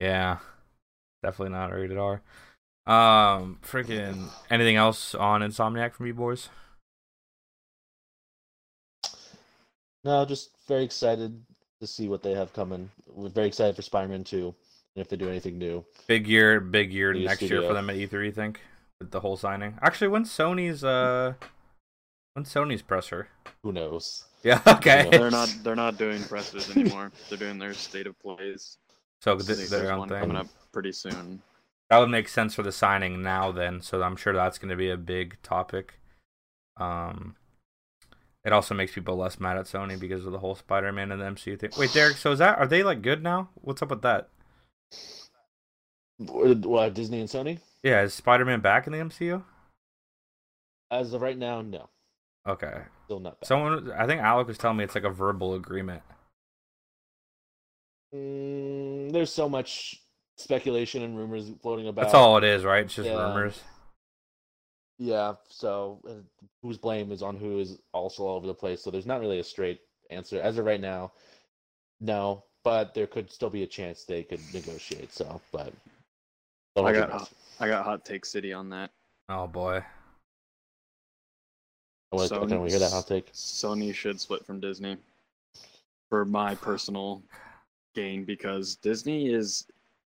Yeah, definitely not rated R. Um, freaking anything else on Insomniac from you boys? No, just very excited to see what they have coming. We're very excited for Spider-Man 2, and if they do anything new. Big year, big year New next year for them at E3. You think with the whole signing? Actually, when Sony's uh, when Sony's presser? Who knows? Yeah, okay. they're not. They're not doing presses anymore. they're doing their state of plays. so I th- their there's own one thing. coming up pretty soon. That would make sense for the signing now. Then, so I'm sure that's going to be a big topic. Um, it also makes people less mad at Sony because of the whole Spider-Man and the MCU thing. Wait, Derek. So is that are they like good now? What's up with that? What, Disney and Sony? Yeah, is Spider-Man back in the MCU? As of right now, no. Okay. Still not back. Someone, I think Alec was telling me it's like a verbal agreement. Mm, there's so much speculation and rumors floating about. That's all it is, right? It's just Yeah. rumors. Yeah, so uh, whose blame is on who is also all over the place. So there's not really a straight answer as of right now. No, but there could still be a chance they could negotiate. So, but I got breath. I got Hot Take City on that. Oh boy. I want to can we hear that hot take? Sony should split from Disney for my personal gain because Disney is.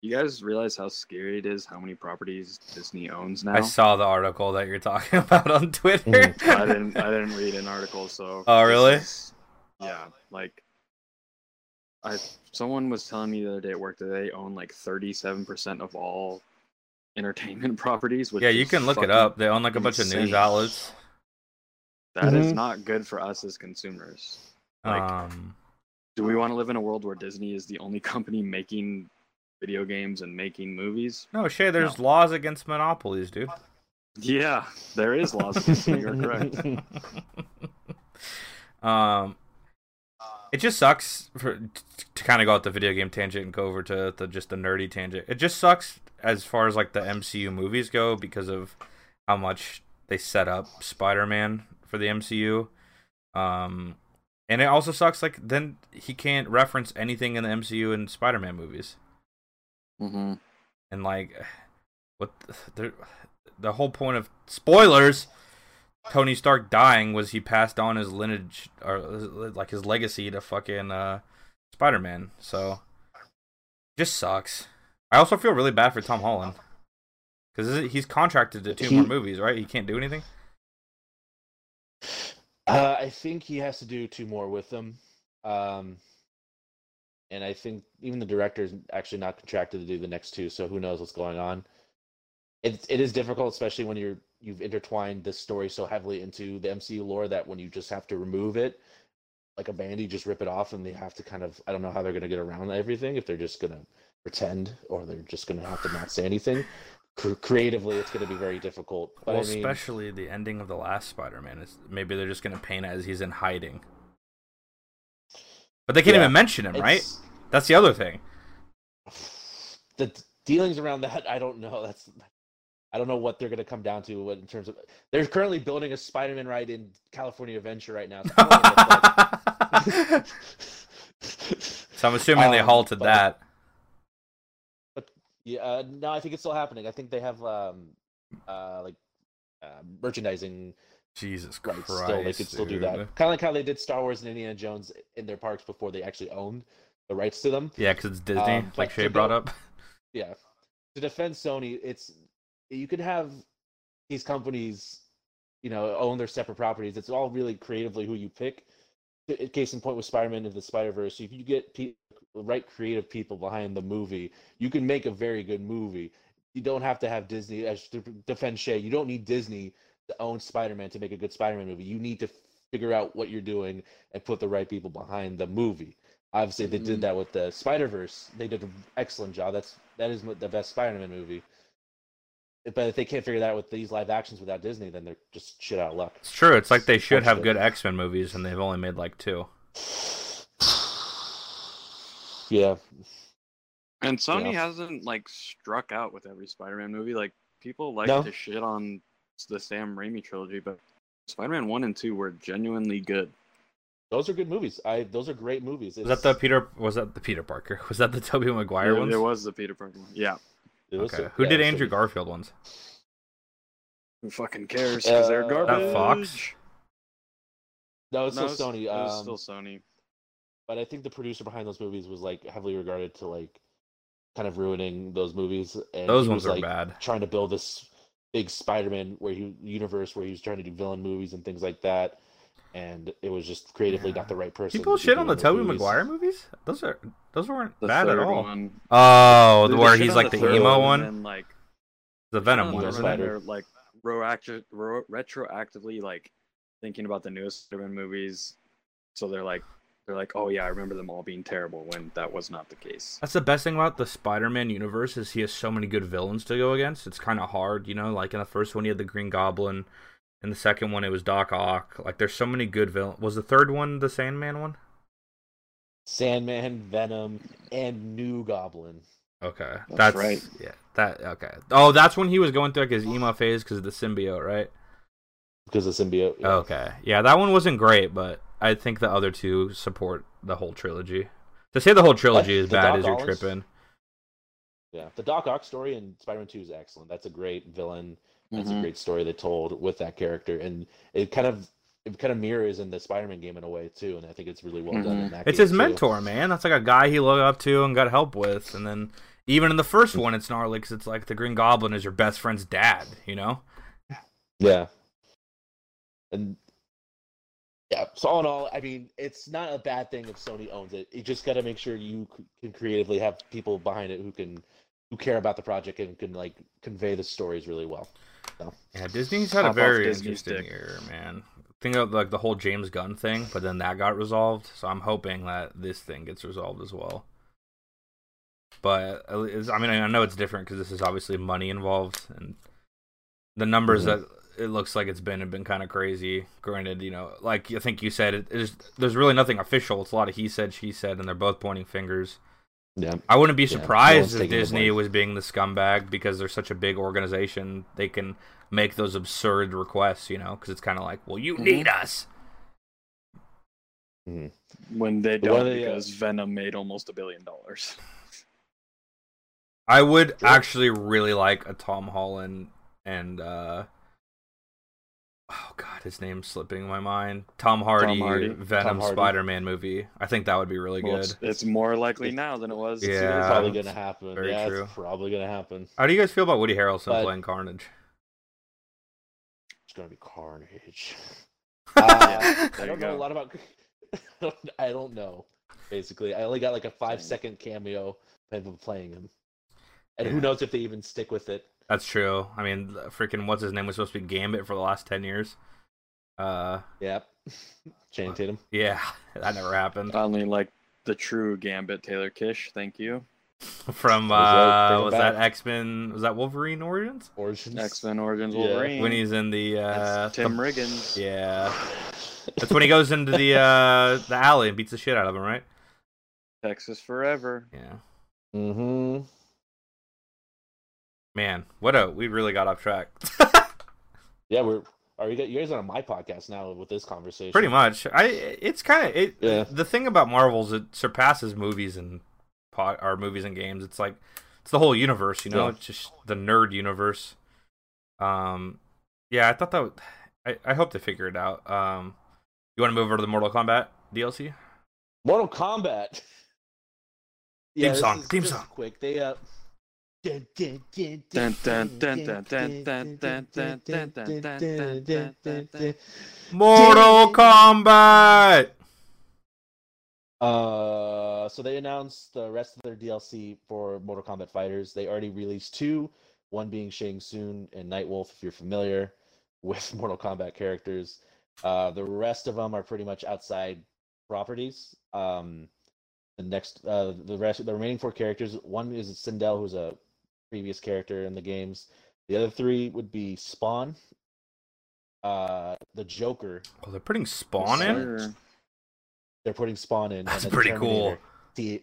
You guys realize how scary it is how many properties Disney owns now? I saw the article that you're talking about on Twitter. Mhm. I didn't. I didn't read an article, so. Oh, really? is- yeah, like. I someone was telling me the other day at work that they own like thirty-seven percent of all entertainment properties. Which yeah, you can look it up. They own like a bunch of news insane. outlets. That is Mhm. not good for us as consumers. Like, um, do we want to live in a world where Disney is the only company making video games and making movies? no, Shay, there's laws against monopolies, dude. Yeah, there is laws. You're correct. um, it just sucks for to kind of go out the video game tangent and go over to the just the nerdy tangent. It just sucks as far as like the MCU movies go because of how much they set up Spider-Man for the MCU. Um, and it also sucks like then he can't reference anything in the MCU and Spider-Man movies. Hmm and like what the, the whole point of spoilers tony stark dying was he passed on his lineage or like his legacy to fucking uh spider-man so just sucks. I also feel really bad for tom holland. Because he's contracted to two He- more movies right? He can't do anything? Uh, I think he has to do two more with them. Um, and I think even the director is actually not contracted to do the next two. So who knows what's going on? It it is difficult, especially when you're you've intertwined this story so heavily into the MCU lore that when you just have to remove it, like a band, you just rip it off, and they have to kind of I don't know how they're gonna get around everything if they're just gonna pretend or they're just gonna have to not say anything. Cre- creatively, it's gonna be very difficult. But well, I mean, especially the ending of the last Spider-Man is maybe they're just gonna paint it as he's in hiding. But they can't Yeah, even mention him, right? That's the other thing. the dealings around that i don't know that's i don't know what they're going to come down to in terms of they're currently building a spider-man ride in california adventure right now so, I don't know if, so I'm assuming they Um, halted but- that. like- yeah uh, no i think it's still happening i think they have um uh like uh, merchandising Jesus Christ! still they could still do that. Kind of like how they did star wars and indiana jones in their parks before they actually owned the rights to them. Yeah, because it's Disney, Um, like Shay brought up. yeah. To defend sony it's you could have these companies you know own their separate properties. It's all really creatively who you pick. Case in point with spider-man of the spider-verse if you get pe- right creative people behind the movie you can make a very good movie. You don't have to have disney as to defend shay. You don't need disney own spider-man to make a good spider-man movie you need to figure out what you're doing and put the right people behind the movie obviously they Mhm. did that with the spider-verse they did an excellent job that's that is the best spider-man movie but if they can't figure that out with these live actions without disney then they're just shit out of luck It's true. It's like they should have Unfortunately. good X Men movies, and they've only made like two. yeah And Sony Yeah. hasn't like struck out with every Spider-Man movie. Like people like No. to shit on the Sam Raimi trilogy, but Spider-Man one and two were genuinely good. those are good movies i those are great movies Was that the Peter? Was that the Peter Parker? Was that the Tobey Maguire There, ones? there was the Peter Parker one. Yeah. Okay. so- Who yeah, did Andrew good. Garfield ones? Who fucking cares? Because they're Uh, garbage. That Fox? no it's No, still sony It was um, still Sony. but i think the producer behind those movies was like heavily regarded to like kind of ruining those movies and Those ones was, are like, bad. trying to build this big Spider-Man where he universe where he was trying to do villain movies and things like that, and it was just creatively Yeah. not the right person. People shit on the doing those Tobey movies. Maguire movies. Those are those weren't The bad at all. one. Oh, They- they where he's like the, third emo and one, then, like the Venom don't one. know, Isn't Venom it? Spider. they're like retroactive, ro- retroactively like thinking about the newest Spider-Man movies. So they're like, they're like, oh yeah, I remember them all being terrible when that was not the case. That's the best thing about the Spider-Man universe is he has so many good villains to go against. It's kind of hard, you know. Like in the first one, he had the Green Goblin. In the second one, it was Doc Ock. Like there's so many good villains. Was the third one the Sandman one? Sandman, Venom, and New Goblin. Okay, That's that's, right. Yeah, that okay. Oh, that's when he was going through like his emo phase because of the symbiote, right? Because the symbiote. yeah. Okay, yeah, that one wasn't great, but I think the other two support the whole trilogy. To say the whole trilogy is bad Doc is you're Ollens- tripping. Yeah, the Doc Ock story in Spider-Man Two is excellent. That's a great villain. That's Mhm. a great story they told with that character, and it kind of it kind of mirrors in the Spider-Man game in a way too. And I think it's really well done in that. It's game, his too. mentor, man. That's like a guy he looked up to and got help with, and then even in the first one, it's gnarly because it's like the Green Goblin is your best friend's dad. You know? Yeah. And yeah, so all in all, I mean, it's not a bad thing if Sony owns it. You just got to make sure you c- can creatively have people behind it who can who care about the project and can like convey the stories really well. Yeah, Disney's had a Pop off very interesting year, man. Think of like the whole James Gunn thing, but then that got resolved. So I'm hoping that this thing gets resolved as well. But I mean, I know it's different because this is obviously money involved, and the numbers Mhm. that it looks like it's been been kind of crazy. Granted, you know, like I think you said, it is there's really nothing official. It's a lot of he said, she said, and they're both pointing fingers. Yeah. I wouldn't be surprised one's if Disney was being the scumbag because they're such a big organization. They can make those absurd requests, you know, because it's kind of like, well, you Mhm. need us. When they don't, of the, uh, because Venom made almost a billion dollars. I would Sure. actually really like a Tom Holland and uh oh god, his name's slipping my mind. Tom Hardy, Hardy. Venom Tom Hardy. Spider-Man movie. I think that would be really Well, good. it's, it's more likely now than it was. Yeah. two years It's probably gonna happen. very yeah, true. it's probably gonna happen. How do you guys feel about Woody Harrelson But- playing Carnage? It's gonna be carnage. Uh, I don't know a lot about. I don't- know. Basically, I only got like a five-second Same. second cameo of him playing him, and Yeah. who knows if they even stick with it. That's true. I mean, freaking what's his name was supposed to be Gambit for the last ten years. Uh, Yep. Channing Tatum. yeah, that never happened. Finally, like the true Gambit Taylor Kitsch. Thank you. From Was that- uh, was that back? X Men? Was that Wolverine Origins? Origins. X Men Origins Yeah. Wolverine. When he's in the uh, Tim the- Riggins. Yeah, that's when he goes into the uh the alley and beats the shit out of him, right? Texas Forever. Yeah. Mm-hmm. Man, what a we really got off track. Yeah, we're. Are you guys, you guys are on my podcast now with this conversation? Pretty much. I it's kind of it. Yeah. The thing about Marvels, it surpasses movies and pot or movies and games. It's like it's the whole universe, you know. Yeah. It's just the nerd universe. Um, yeah, I thought that. Would, I I hope they figure it out. Um, you want to move over to the Mortal Kombat DLC? Mortal Kombat. Yeah, this song, theme song. Quick, they uh. Mortal Kombat. Uh, so they announced the rest of their DLC for Mortal Kombat Fighters. They already released two, one being Shang Tsung and Nightwolf, if you're familiar with Mortal Kombat characters. Uh, the rest of them are pretty much outside properties. Um, the next, uh, the rest, the remaining four characters. One is Sindel, who's a previous character in the games. The other three would be Spawn, uh, the Joker, Oh, they're putting Spawn in. Sir. they're putting Spawn in. That's and then pretty cool. The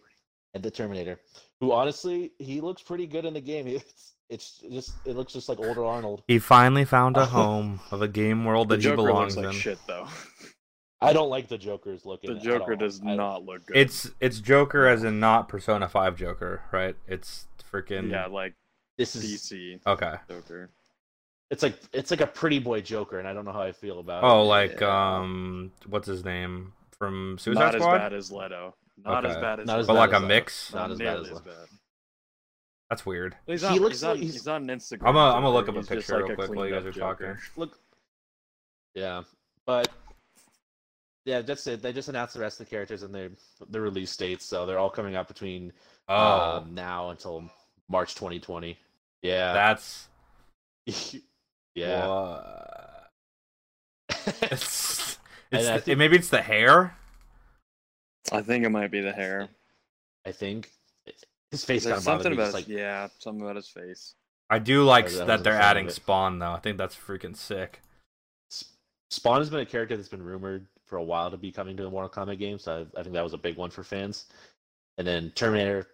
and the Terminator, who honestly he looks pretty good in the game. It's it's just it looks just like older Arnold. He finally found a home of a game world that he Joker belongs looks like in. shit though. I don't like the Joker's looking. The at Joker all. does I don't- not look good. It's it's Joker as in not Persona Five Joker, right? It's freaking yeah, like This is DC Okay. Joker. it's like it's like a pretty boy Joker, and I don't know how I feel about it. Oh, it. like Yeah. um, what's his name from Suicide Not as bad as Leto. Not as bad as Not as but bad like as a that. mix. Not Not as bad as as bad. That's weird. He's He looks he's on, like he's- he's on Instagram. I'm gonna- I'm gonna look up a picture like real a quick while you guys up are talking. Look. Yeah, but yeah, that's it. They just announced the rest of the characters and their the release dates, so they're all coming out between Oh, um, now until March 2020. Yeah, that's yeah. Wha- it's, it's the- think- maybe it's the hair. I think it might be the hair. I think his face kind of bothered something about his, like yeah, something about his face. I do like That that they're adding. Spawn though. I think that's freaking sick. Spawn has been a character that's been rumored for a while to be coming to the Mortal Kombat games. So I, I think that was a big one for fans. And then Terminator,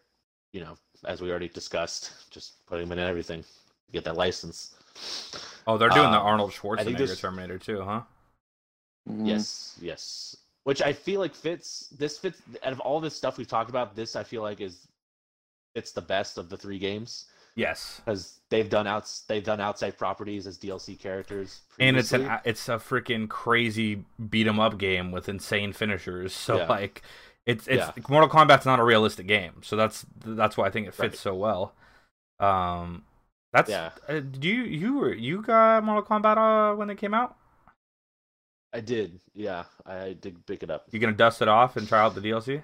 you know, as we already discussed, just putting him in everything, get that license. Oh, they're doing the Um, Arnold Schwarzenegger Terminator too, huh? Mhm. Yes, yes. Which I feel like fits. This fits out of all this stuff we've talked about. This I feel like is it's the best of the three games Yes. because they've done outs they've done outside properties as DLC characters. And it's an it's a freaking crazy beat 'em up game with insane finishers. So Yeah. like it's it's Yeah. Mortal Kombat's not a realistic game. So that's that's why I think it fits Right. so well. Um that's Yeah. uh, do you you were you got Mortal Kombat uh, when it came out? I did, yeah, I did pick it up. You gonna dust it off and try out the DLC?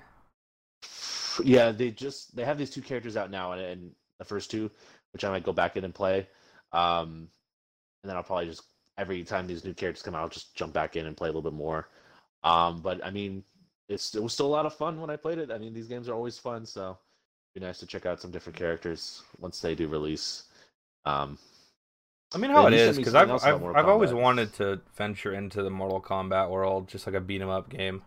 Yeah, they just they have these two characters out now, and, and the first two, which I might go back in and play. Um, and then I'll probably just every time these new characters come out, I'll just jump back in and play a little bit more. Um, but I mean, it's it was still a lot of fun when I played it. I mean, these games are always fun, so it'd be nice to check out some different characters once they do release. Um, I mean, how it is because I've I've, I've always wanted to venture into the Mortal Kombat world, just like a beat 'em up game.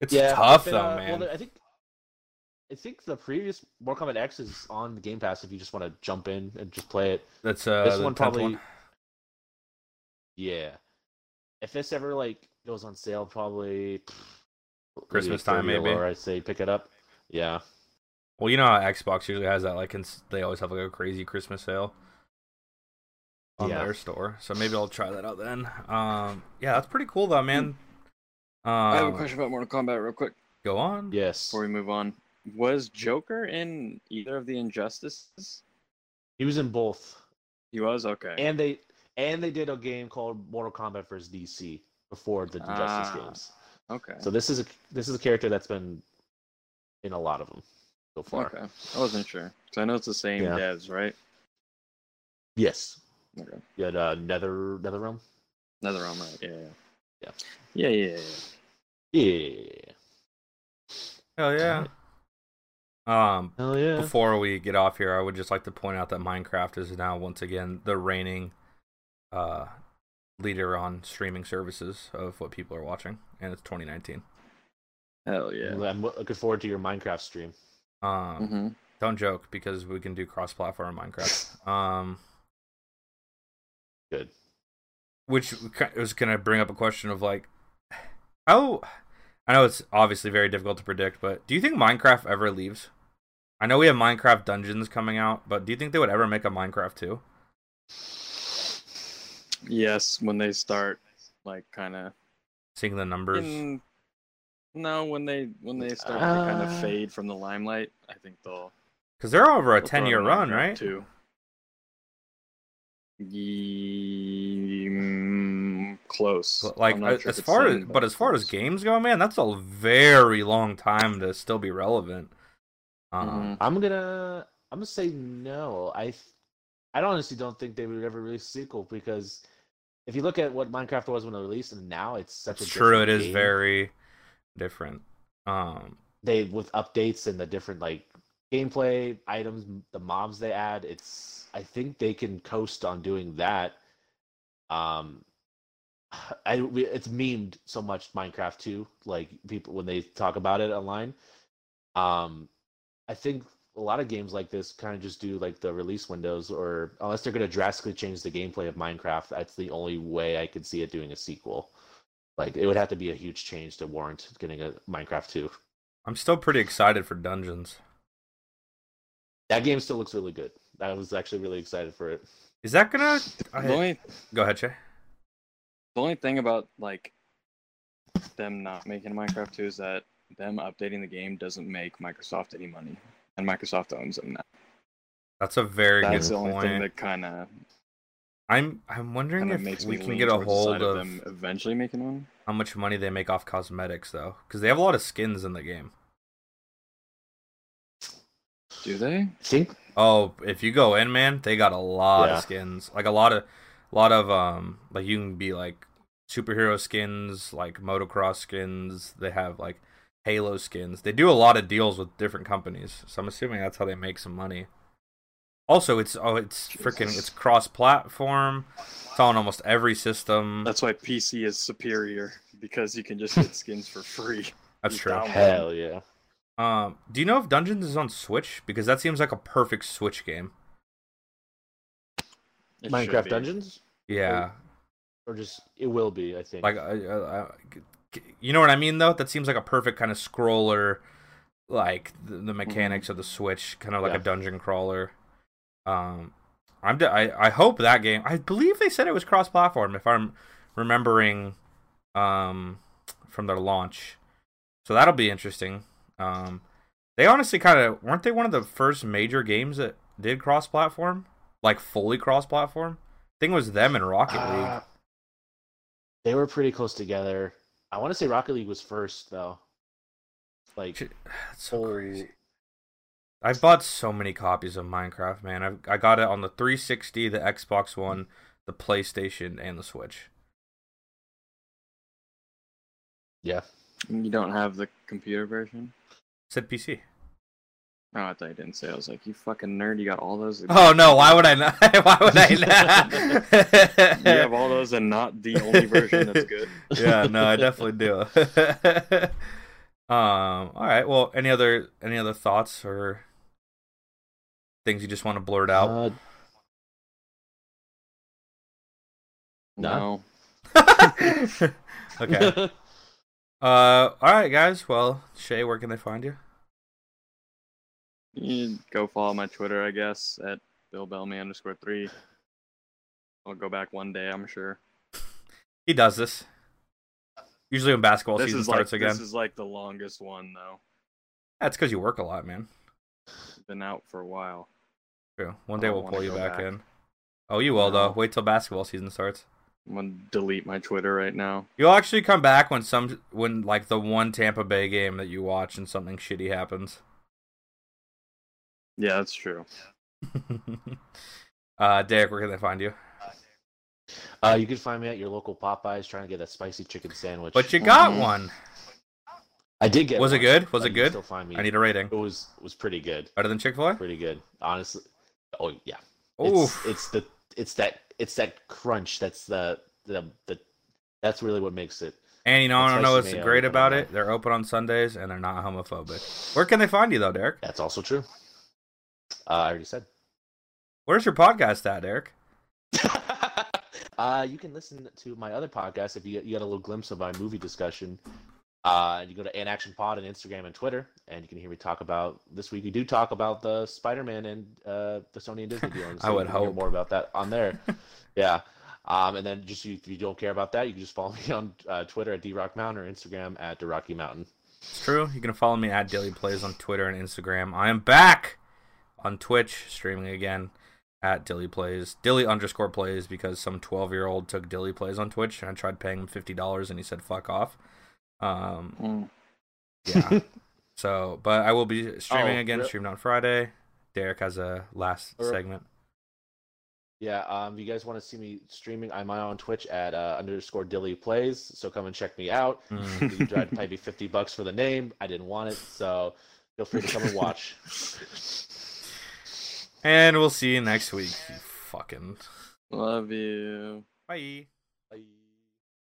It's yeah, tough but, though, uh, man. Well, I think I think the previous Mortal Kombat X is on the Game Pass if you just want to jump in and just play it. That's uh, this one 10th probably yeah if this ever like goes on sale probably Christmas time, 30 or maybe. i'd say pick it up yeah Well, you know how Xbox usually has that, like, ins- they always have like a crazy Christmas sale on Yeah. their store. So maybe I'll try that out then. Um, yeah, that's pretty cool though, man. Um, I have a question about Mortal Kombat, real quick, Go on. yes before we move on. Was Joker in either of the Injustices? he was in both He was okay. and they and they did a game called mortal kombat vs dc before the injustice Ah. games Okay. So this is a this is a character that's been in a lot of them so far. Okay. I wasn't sure. So I know it's the same Yeah. devs, right? Yes. Okay. You had uh, Nether NetherRealm. Another realm, right? Yeah. Yeah. Yeah. Yeah. Yeah. yeah. Yeah. Hell yeah. Um, Hell yeah. before we get off here, I would just like to point out that Minecraft is now once again the reigning uh, leader on streaming services of what people are watching, and it's 2019. Hell yeah. I'm looking forward to your Minecraft stream. Um, Mm-hmm. Don't joke because we can do cross-platform Minecraft. Um, Good. which was gonna bring up a question of like, how? I know it's obviously very difficult to predict, but do you think Minecraft ever leaves? I know we have Minecraft Dungeons coming out, but do you think they would ever make a Minecraft 2? Yes, when they start, like, kind of. Seeing the numbers. In... No, when they when they start to kind Uh. of fade from the limelight, I think they'll. Because they're over a they'll 10 year run, right? Too. Ye... mm, close. But, Like I'm not uh, sure as it's far as same, but as far as games go, man, that's a very long time to still be relevant. Um. I'm gonna I'm gonna say no. I I honestly don't think they would ever release a sequel because if you look at what Minecraft was when it released and now it's such It's a true. It is game. very different. Um, they with updates and the different like gameplay items, the mobs they add. It's I think they can coast on doing that. Um, I it's memed so much Minecraft too. Like people when they talk about it online. Um, I think a lot of games like this kind of just do like the release windows, or unless they're going to drastically change the gameplay of Minecraft, that's the only way I could see it doing a sequel. Like it would have to be a huge change to warrant getting a Minecraft two. I'm still pretty excited for Dungeons. That game still looks really good. I was actually really excited for it. Is that gonna? The only Go ahead, Shay. the only thing about like them not making Minecraft 2 is that them updating the game doesn't make Microsoft any money, and Microsoft owns them now. That's a very That's good the only point. thing that kind of I'm I'm wondering if we can get a towards the hold of, them eventually making one. how much money they make off cosmetics though, because they have a lot of skins in the game. Do they? I think Oh, if you go in, man, they got a lot Yeah. of skins. Like a lot of, a lot of um, like you can be like superhero skins, like motocross skins. They have like Halo skins. They do a lot of deals with different companies, so I'm assuming that's how they make some money. Also, it's oh, it's freaking it's cross-platform. It's on almost every system. That's why PC is superior because you can just get skins for free. That's you true. download. hell yeah. Um, do you know if Dungeons is on Switch? Because that seems like a perfect Switch game. It Minecraft. Dungeons, Yeah, or just it will be. I think. like uh, you know what I mean though. That seems like a perfect kind of scroller, like the, the mechanics of the Switch, kind of like Yeah. a dungeon crawler. Um, I'm I, I hope that game. I believe they said it was cross-platform, if I'm remembering, um, from their launch. So that'll be interesting. Um, they honestly kind of weren't they one of the first major games that did cross-platform, like fully cross-platform. I think it was them and Rocket League. Uh, they were pretty close together. I want to say Rocket League was first though. Like Shit, That's so whole- crazy. I've bought so many copies of Minecraft, man. I've, I got it on the 360, the Xbox One, the PlayStation, and the Switch. yeah. You don't have the computer version? said PC. Oh, I thought you didn't say. I was like, you fucking nerd. You got all those. Oh no! Why would I not? why would I not? You have all those and not the only version that's good. yeah, no, I definitely do. um. All right. Well, any other any other thoughts or things you just want to blurt out? Uh, No. okay. Uh. All right, guys. Well, Shay, where can they find you? You go follow my Twitter, I guess, at Bill Bellamy underscore three. I'll go back one day, I'm sure. He does this. Usually when basketball this season starts like again. this is like the longest one though. That's because you work a lot, man. Been out for a while. True. One day we'll pull you back, back. in. Oh, you will though. Wait till basketball season starts. I'm gonna delete my Twitter right now. You'll actually come back when some when like the one Tampa Bay game that you watch and something shitty happens. Yeah, that's true. uh, Derek, where can they find you? Uh, you can find me at your local Popeyes trying to get a spicy chicken sandwich. But you got Mhm. one. I did get. Was it good? Was but it you can good? Still find me. I need a rating. It was was pretty good. Better than Chick Fil A. Pretty good. Honestly. Oh yeah. Oof. It's, it's the it's that it's that crunch. That's the the the. That's really what makes it. And you know, I don't know what's mayo, great about it. They're open on Sundays and they're not homophobic. Where can they find you though, Derek? That's also true. Uh, I already said. Where's your podcast at, Derek? uh, you can listen to my other podcast if you you got a little glimpse of my movie discussion. Uh, and you go to An Action Pod on Instagram and Twitter, and you can hear me talk about this week. We do talk about the Spider-Man and uh, the Sony and Disney dealings. I would you hear hope. more about that on there. yeah. Um, and then just if you don't care about that, you can just follow me on uh, Twitter at drock mountain or Instagram at Rocky Mountain. It's true. You can follow me at Dilly Plays on Twitter and Instagram. I am back on Twitch streaming again at Dilly Plays. Dilly underscore plays because some twelve year old took Dilly Plays on Twitch and I tried paying him fifty dollars and he said fuck off. Um Mm. yeah. so but I will be streaming Oh, again, streaming on Friday. Derek has a last segment. Yeah, um, if you guys want to see me streaming, I'm on Twitch at uh, underscore Dilly Plays. So come and check me out. Mm. You tried to pay me fifty bucks for the name. I didn't want it, so feel free to come and watch. And we'll see you next week. You fucking Love you. bye. Bye.